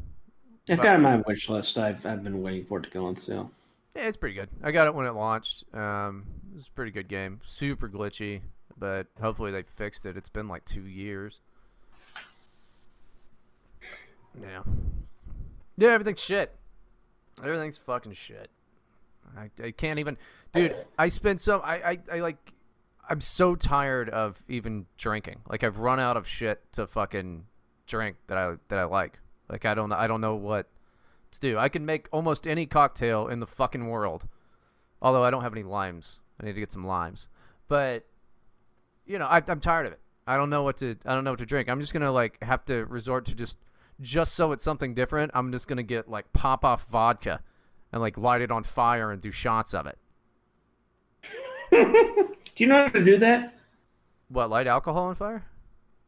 it's But- got on my wish list. I've I've been waiting for it to go on sale. Yeah, it's pretty good. I got it when it launched. Um, it's a pretty good game. Super glitchy, but hopefully they fixed it. It's been like two years. Yeah. Yeah, everything's shit. Everything's fucking shit. I, I can't even, dude. I spent so I, I I like. I'm so tired of even drinking. Like I've run out of shit to fucking drink that I that I like. Like I don't I don't know what to do. I can make almost any cocktail in the fucking world. Although I don't have any limes. I need to get some limes. But you know, I, I'm tired of it. I don't know what to. I don't know what to drink. I'm just gonna like have to resort to just, just so it's something different. I'm just gonna get like pop off vodka, and like light it on fire and do shots of it. (laughs) Do you know how to do that? What light alcohol on fire?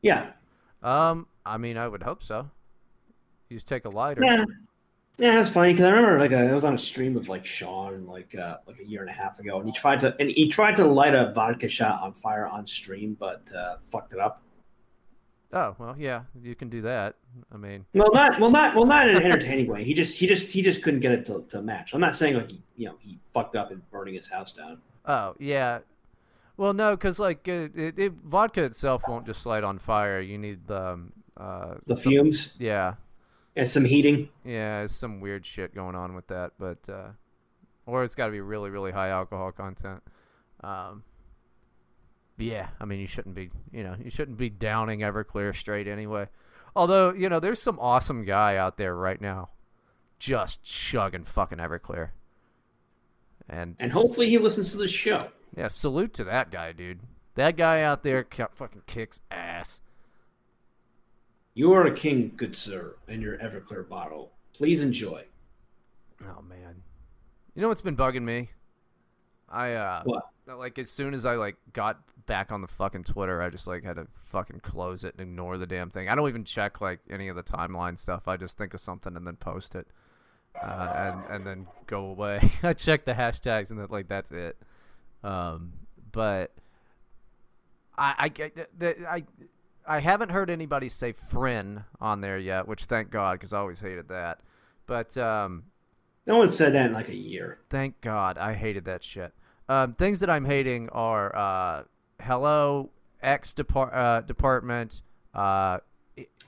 Yeah. Um, I mean, I would hope so. You just take a lighter. Yeah. Yeah, that's funny because I remember like a, I was on a stream of like Sean like uh, like a year and a half ago, and he tried to and he tried to light a vodka shot on fire on stream, but uh, fucked it up. Oh well, yeah, you can do that. I mean, Well, not well, not well, not in an entertaining way. He just he just he just couldn't get it to, to match. I'm not saying like he, you know he fucked up and burning his house down. Oh yeah, well no, because like it, it, it, vodka itself won't just light on fire. You need the um, uh, The fumes yeah, and some heating. yeah, it's some weird shit going on with that, but uh, or it's got to be really really high alcohol content. Um, yeah, I mean you shouldn't be you know you shouldn't be downing Everclear straight anyway. Although you know there's some awesome guy out there right now, just chugging fucking Everclear. And And hopefully he listens to the show. Yeah, salute to that guy, dude. That guy out there fucking kicks ass. You are a king, good sir, in your Everclear bottle. Please enjoy. Oh man. You know what's been bugging me? I uh What? like as soon as I like got back on the fucking Twitter, I just like had to fucking close it and ignore the damn thing. I don't even check like any of the timeline stuff. I just think of something and then post it. Uh, and and then go away. (laughs) I check the hashtags and then like that's it. Um but I I the, I I haven't heard anybody say Frin on there yet, which thank God because I always hated that. But um No one said that in like a year. Thank God, I hated that shit. Um, things that I'm hating are uh, hello X depart uh, department. Uh,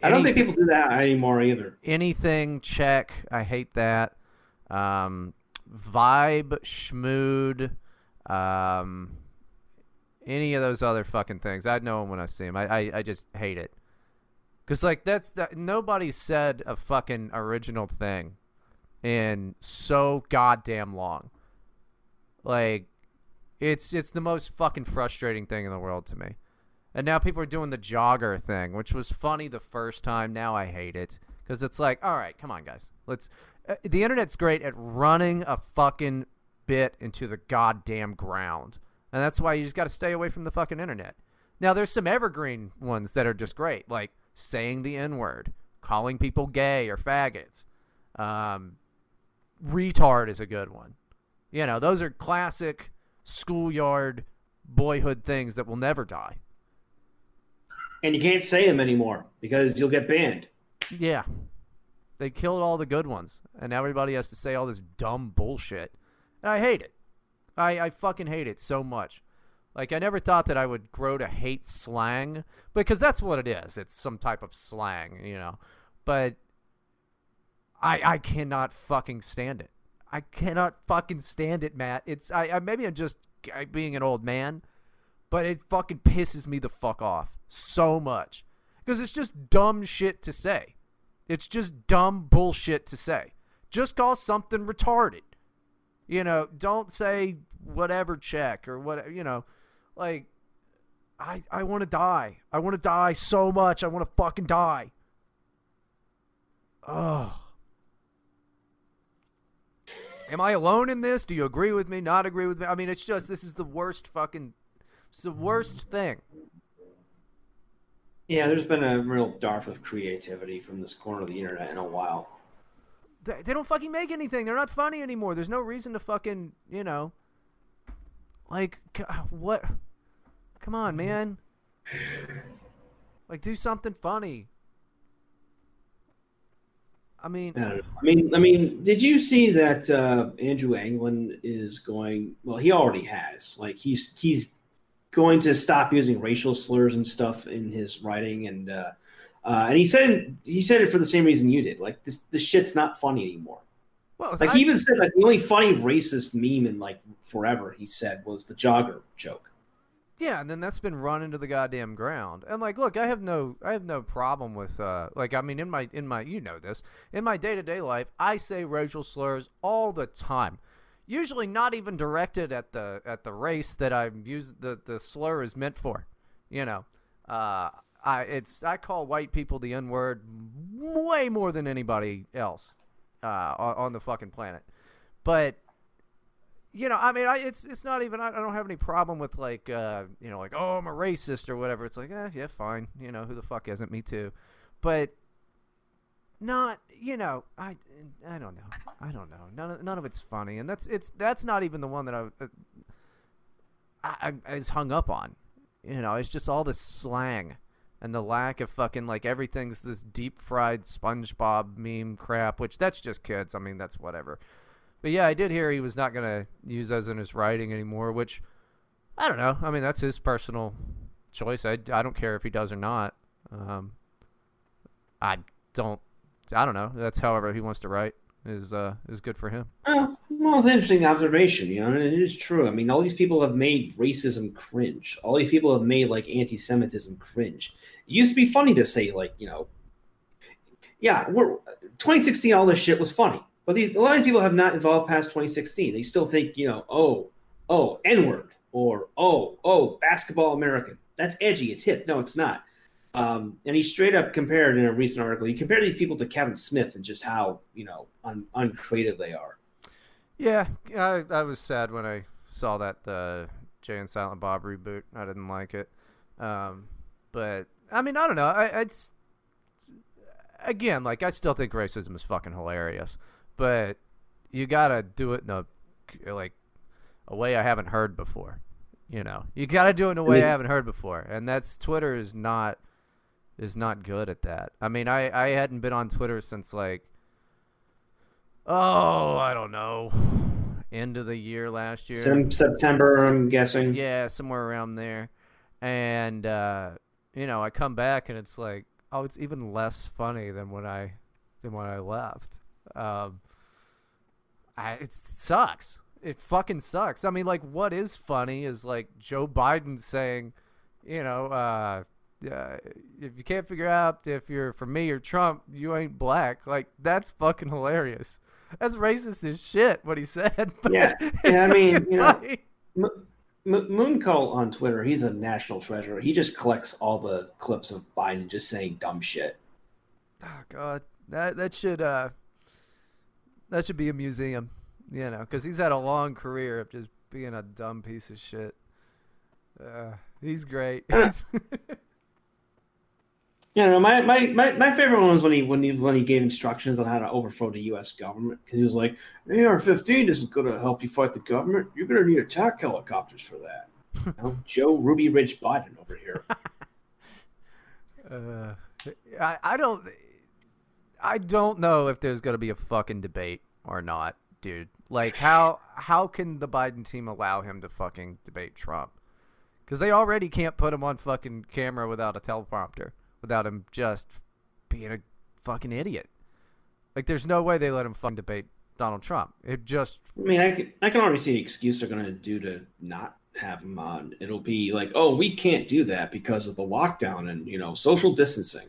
I don't think people do that anymore either. anything check. I hate that. Um, vibe schmood. Um, any of those other fucking things. I know them when I see them. I I, I just hate it. Cause like that's that nobody said a fucking original thing in so goddamn long. Like it's it's the most fucking frustrating thing in the world to me. And now people are doing the jogger thing, which was funny the first time. Now I hate it because it's like, all right, come on, guys, let's. Uh, the internet's great at running a fucking bit into the goddamn ground, and that's why you just got to stay away from the fucking internet. Now there's some evergreen ones that are just great, like saying the n word, calling people gay or faggots. Um, retard is a good one. You know, those are classic schoolyard boyhood things that will never die. And you can't say them anymore because you'll get banned. Yeah. They killed all the good ones, and now everybody has to say all this dumb bullshit. And I hate it. I, I fucking hate it so much. Like, I never thought that I would grow to hate slang, because that's what it is. It's some type of slang, you know. But I I cannot fucking stand it. I cannot fucking stand it, Matt. It's I, I maybe I'm just being an old man, but it fucking pisses me the fuck off so much because it's just dumb shit to say. It's just dumb bullshit to say. Just call something retarded. You know, don't say whatever check or what, you know, like I I want to die. I want to die so much. I want to fucking die. Oh. Am I alone in this? Do you agree with me? Not agree with me? I mean, it's just this is the worst fucking it's the worst thing. Yeah, there's been a real dearth of creativity from this corner of the internet in a while. They, they don't fucking make anything. They're not funny anymore. There's no reason to fucking, you know, like what? Come on, man. Like do something funny. I mean, I, I mean, I mean, did you see that uh, Andrew Anglin is going? Well, he already has. Like he's he's going to stop using racial slurs and stuff in his writing, and uh, uh, and he said he said it for the same reason you did. Like this, this shit's not funny anymore. Well, like I, he even said like the only funny racist meme in like forever he said was the jogger joke. Yeah, and then that's been run into the goddamn ground. And like, look, I have no, I have no problem with, uh, like, I mean, in my, in my, you know this, in my day to day life, I say racial slurs all the time. Usually not even directed at the at the race that I'm use the the slur is meant for. You know, uh, I it's I call white people the N word way more than anybody else uh, on, on the fucking planet. But you know, I mean, I, it's it's not even. I, I don't have any problem with like, uh, you know, like, oh, I'm a racist or whatever. It's like, eh, yeah, fine. You know, who the fuck isn't? Me too. But not, you know, I, I don't know. I don't know. None of, none of it's funny, and that's it's that's not even the one that I, uh, I, I is hung up on. You know, it's just all this slang and the lack of fucking like everything's this deep fried SpongeBob meme crap, which that's just kids. I mean, that's whatever. But yeah, I did hear he was not to use those in his writing anymore, which I don't know. I mean, that's his personal choice. I, I don't care if he does or not. Um, I don't. I don't know. That's however he wants to write is uh is good for him. Uh, well, it's an interesting observation. You know, and it is true. I mean, all these people have made racism cringe. All these people have made like anti-Semitism cringe. It used to be funny to say like, you know, yeah, we're 2016. All this shit was funny. But these a lot of people have not evolved past 2016. They still think, you know, oh, oh, N word or oh, oh, basketball American. That's edgy. It's hip. No, it's not. Um, and he straight up compared in a recent article. He compared these people to Kevin Smith and just how you know un- uncreative they are. Yeah, I, I was sad when I saw that uh, Jay and Silent Bob reboot. I didn't like it. Um, but I mean, I don't know. I, it's again like I still think racism is fucking hilarious but you gotta do it in a like a way I haven't heard before. You know, you gotta do it in a way I haven't heard before, and that's Twitter is not is not good at that. I mean, I I hadn't been on Twitter since like oh I don't know end of the year last year September I'm guessing yeah somewhere around there and uh, you know I come back and it's like oh it's even less funny than when I than when I left um, I, it sucks. It fucking sucks. I mean, like, what is funny is like Joe Biden saying, you know, uh, uh, if you can't figure out if you're for me or Trump, you ain't black. Like, that's fucking hilarious. That's racist as shit what he said. (laughs) yeah, (laughs) yeah. I mean, you know, M- M- Mooncall on Twitter, he's a national treasure. He just collects all the clips of Biden just saying dumb shit. Oh God, that that should uh that should be a museum, you know, because he's had a long career of just being a dumb piece of shit. Uh, he's great. (laughs) Yeah, no, my, my, my, my favorite one was when he when he when he gave instructions on how to overthrow the U.S. government because he was like, AR-15 isn't going to help you fight the government. You're going to need attack helicopters for that. (laughs) you know, Joe Ruby Ridge Biden over here. (laughs) uh, I I don't I don't know if there's going to be a fucking debate or not, dude. Like how how can the Biden team allow him to fucking debate Trump? Cuz they already can't put him on fucking camera without a teleprompter, without him just being a fucking idiot. Like there's no way they let him fucking debate Donald Trump. It just I mean, I can, I can already see the excuse they're going to do to not have him on. It'll be like, "Oh, we can't do that because of the lockdown and, you know, social distancing."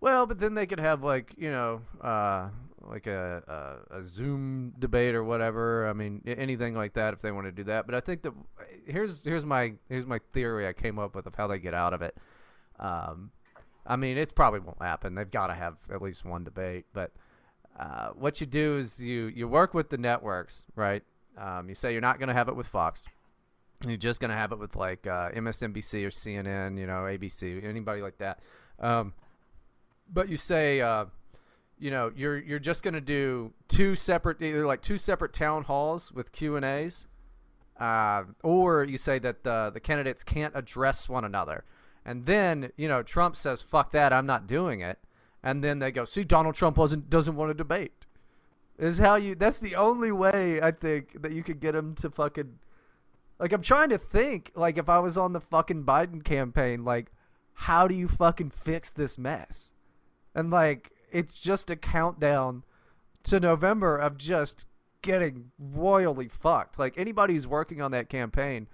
Well, but then they could have like you know, uh, like a, a, a Zoom debate or whatever. I mean, anything like that if they want to do that. But I think that here's here's my here's my theory I came up with of how they get out of it. Um, I mean, it probably won't happen. They've got to have at least one debate. But uh, what you do is you you work with the networks, right? Um, you say you're not going to have it with Fox. You're just going to have it with like uh, MSNBC or CNN, you know, ABC, anybody like that. Um, but you say, uh, you know, you're you're just going to do two separate, either like two separate town halls with Q and A's, uh, or you say that the the candidates can't address one another. And then, you know, Trump says, "Fuck that, I'm not doing it." And then they go, "See, Donald Trump wasn't doesn't want to debate." Is how you that's the only way I think that you could get him to fucking like I'm trying to think like if I was on the fucking Biden campaign like how do you fucking fix this mess? And like it's just a countdown to November of just getting royally fucked. Like anybody who's working on that campaign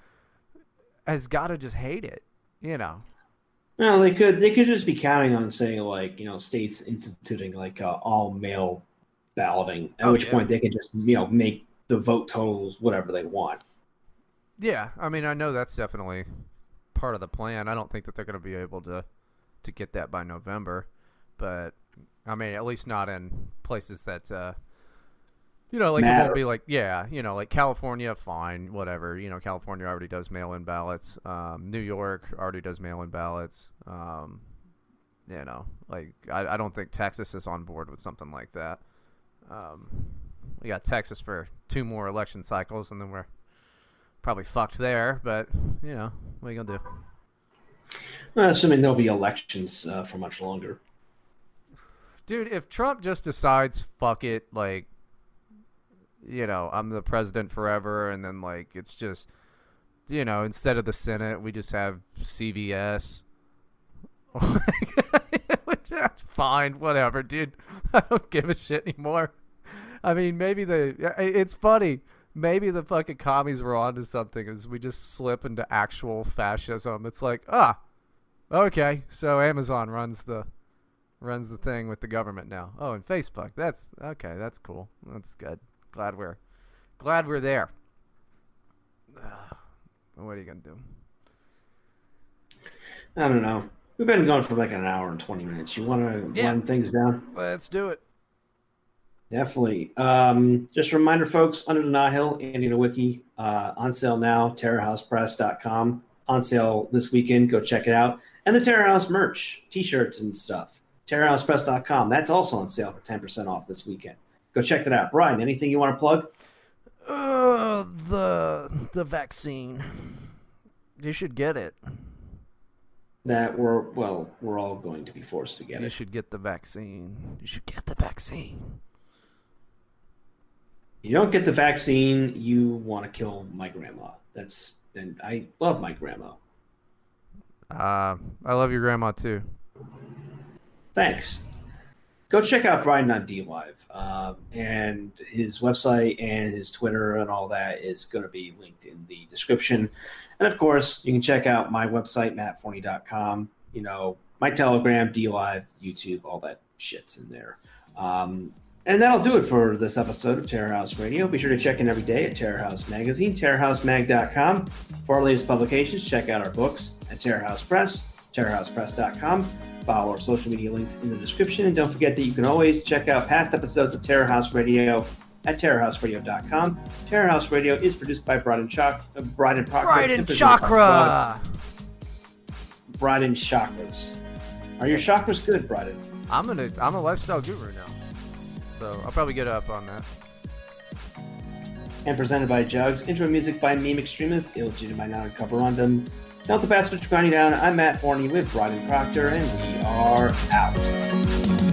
has got to just hate it, you know. No, they could they could just be counting on saying like you know states instituting like uh, all mail balloting, at oh, which yeah. point they can just you know make the vote totals whatever they want. Yeah, I mean I know that's definitely part of the plan. I don't think that they're going to be able to to get that by November, but I mean at least not in places that uh, you know, like Matter. it won't be like yeah, you know, like California, fine, whatever. You know, California already does mail-in ballots. Um, New York already does mail-in ballots. Um, you know, like I, I don't think Texas is on board with something like that. Um, we got Texas for two more election cycles, and then we're probably fucked there. But you know, what are you gonna do? Well, assuming there'll be elections uh, for much longer. Dude, if Trump just decides, fuck it, like you know, I'm the president forever, and then like it's just, you know, instead of the Senate, we just have CVS. (laughs) That's fine, whatever, dude. (laughs) I don't give a shit anymore. I mean, maybe the it's funny. Maybe the fucking commies were onto something as we just slip into actual fascism. It's like, ah, okay, so Amazon runs the runs the thing with the government now. Oh, and Facebook. That's okay. That's cool. That's good. Glad we're glad we're there. what are you gonna do? I don't know. We've been going for like an hour and twenty minutes. You want to yeah. blend things down? Let's do it. Definitely. Um, just a reminder, folks, Under the Nihil, Andy Nowicki, uh, on sale now, terrorhousepress.com. On sale this weekend. Go check it out. And the Terror House merch, t shirts and stuff. TerrorHousePress.com. That's also on sale for 10% off this weekend go check that out. Bryden, anything you want to plug? Uh, the the vaccine. You should get it. That we're well, we're all going to be forced to get you it. You should get the vaccine. You should get the vaccine. You don't get the vaccine, you want to kill my grandma. That's and I love my grandma. Uh, I love your grandma too. Thanks go check out Bryden on DLive. Um, and his website and his Twitter and all that is going to be linked in the description. And of course, you can check out my website, mattforney.com. You know, my Telegram, D Live, YouTube, all that shit's in there. Um, and that'll do it for this episode of Terror House Radio. Be sure to check in every day at Terror House Magazine, terrorhousemag.com. For our latest publications, check out our books at Terror House Press, terrorhousepress.com. Follow our social media links in the description. And don't forget that you can always check out past episodes of Terror House Radio at terrorhouseradio.com. Terror House Radio is produced by Bryden, Chak- uh, Bryden Proctor. Bryden Chakra! Bryden Chakras. Are your chakras good, Bryden? I'm gonna I'm a lifestyle guru now. So I'll probably get up on that. And presented by Jugs. Intro music by Meme Extremist, illegitimate non carborundum. Not the Bastard Grinding Down. I'm Matt Forney with Bryden Proctor, and we are out.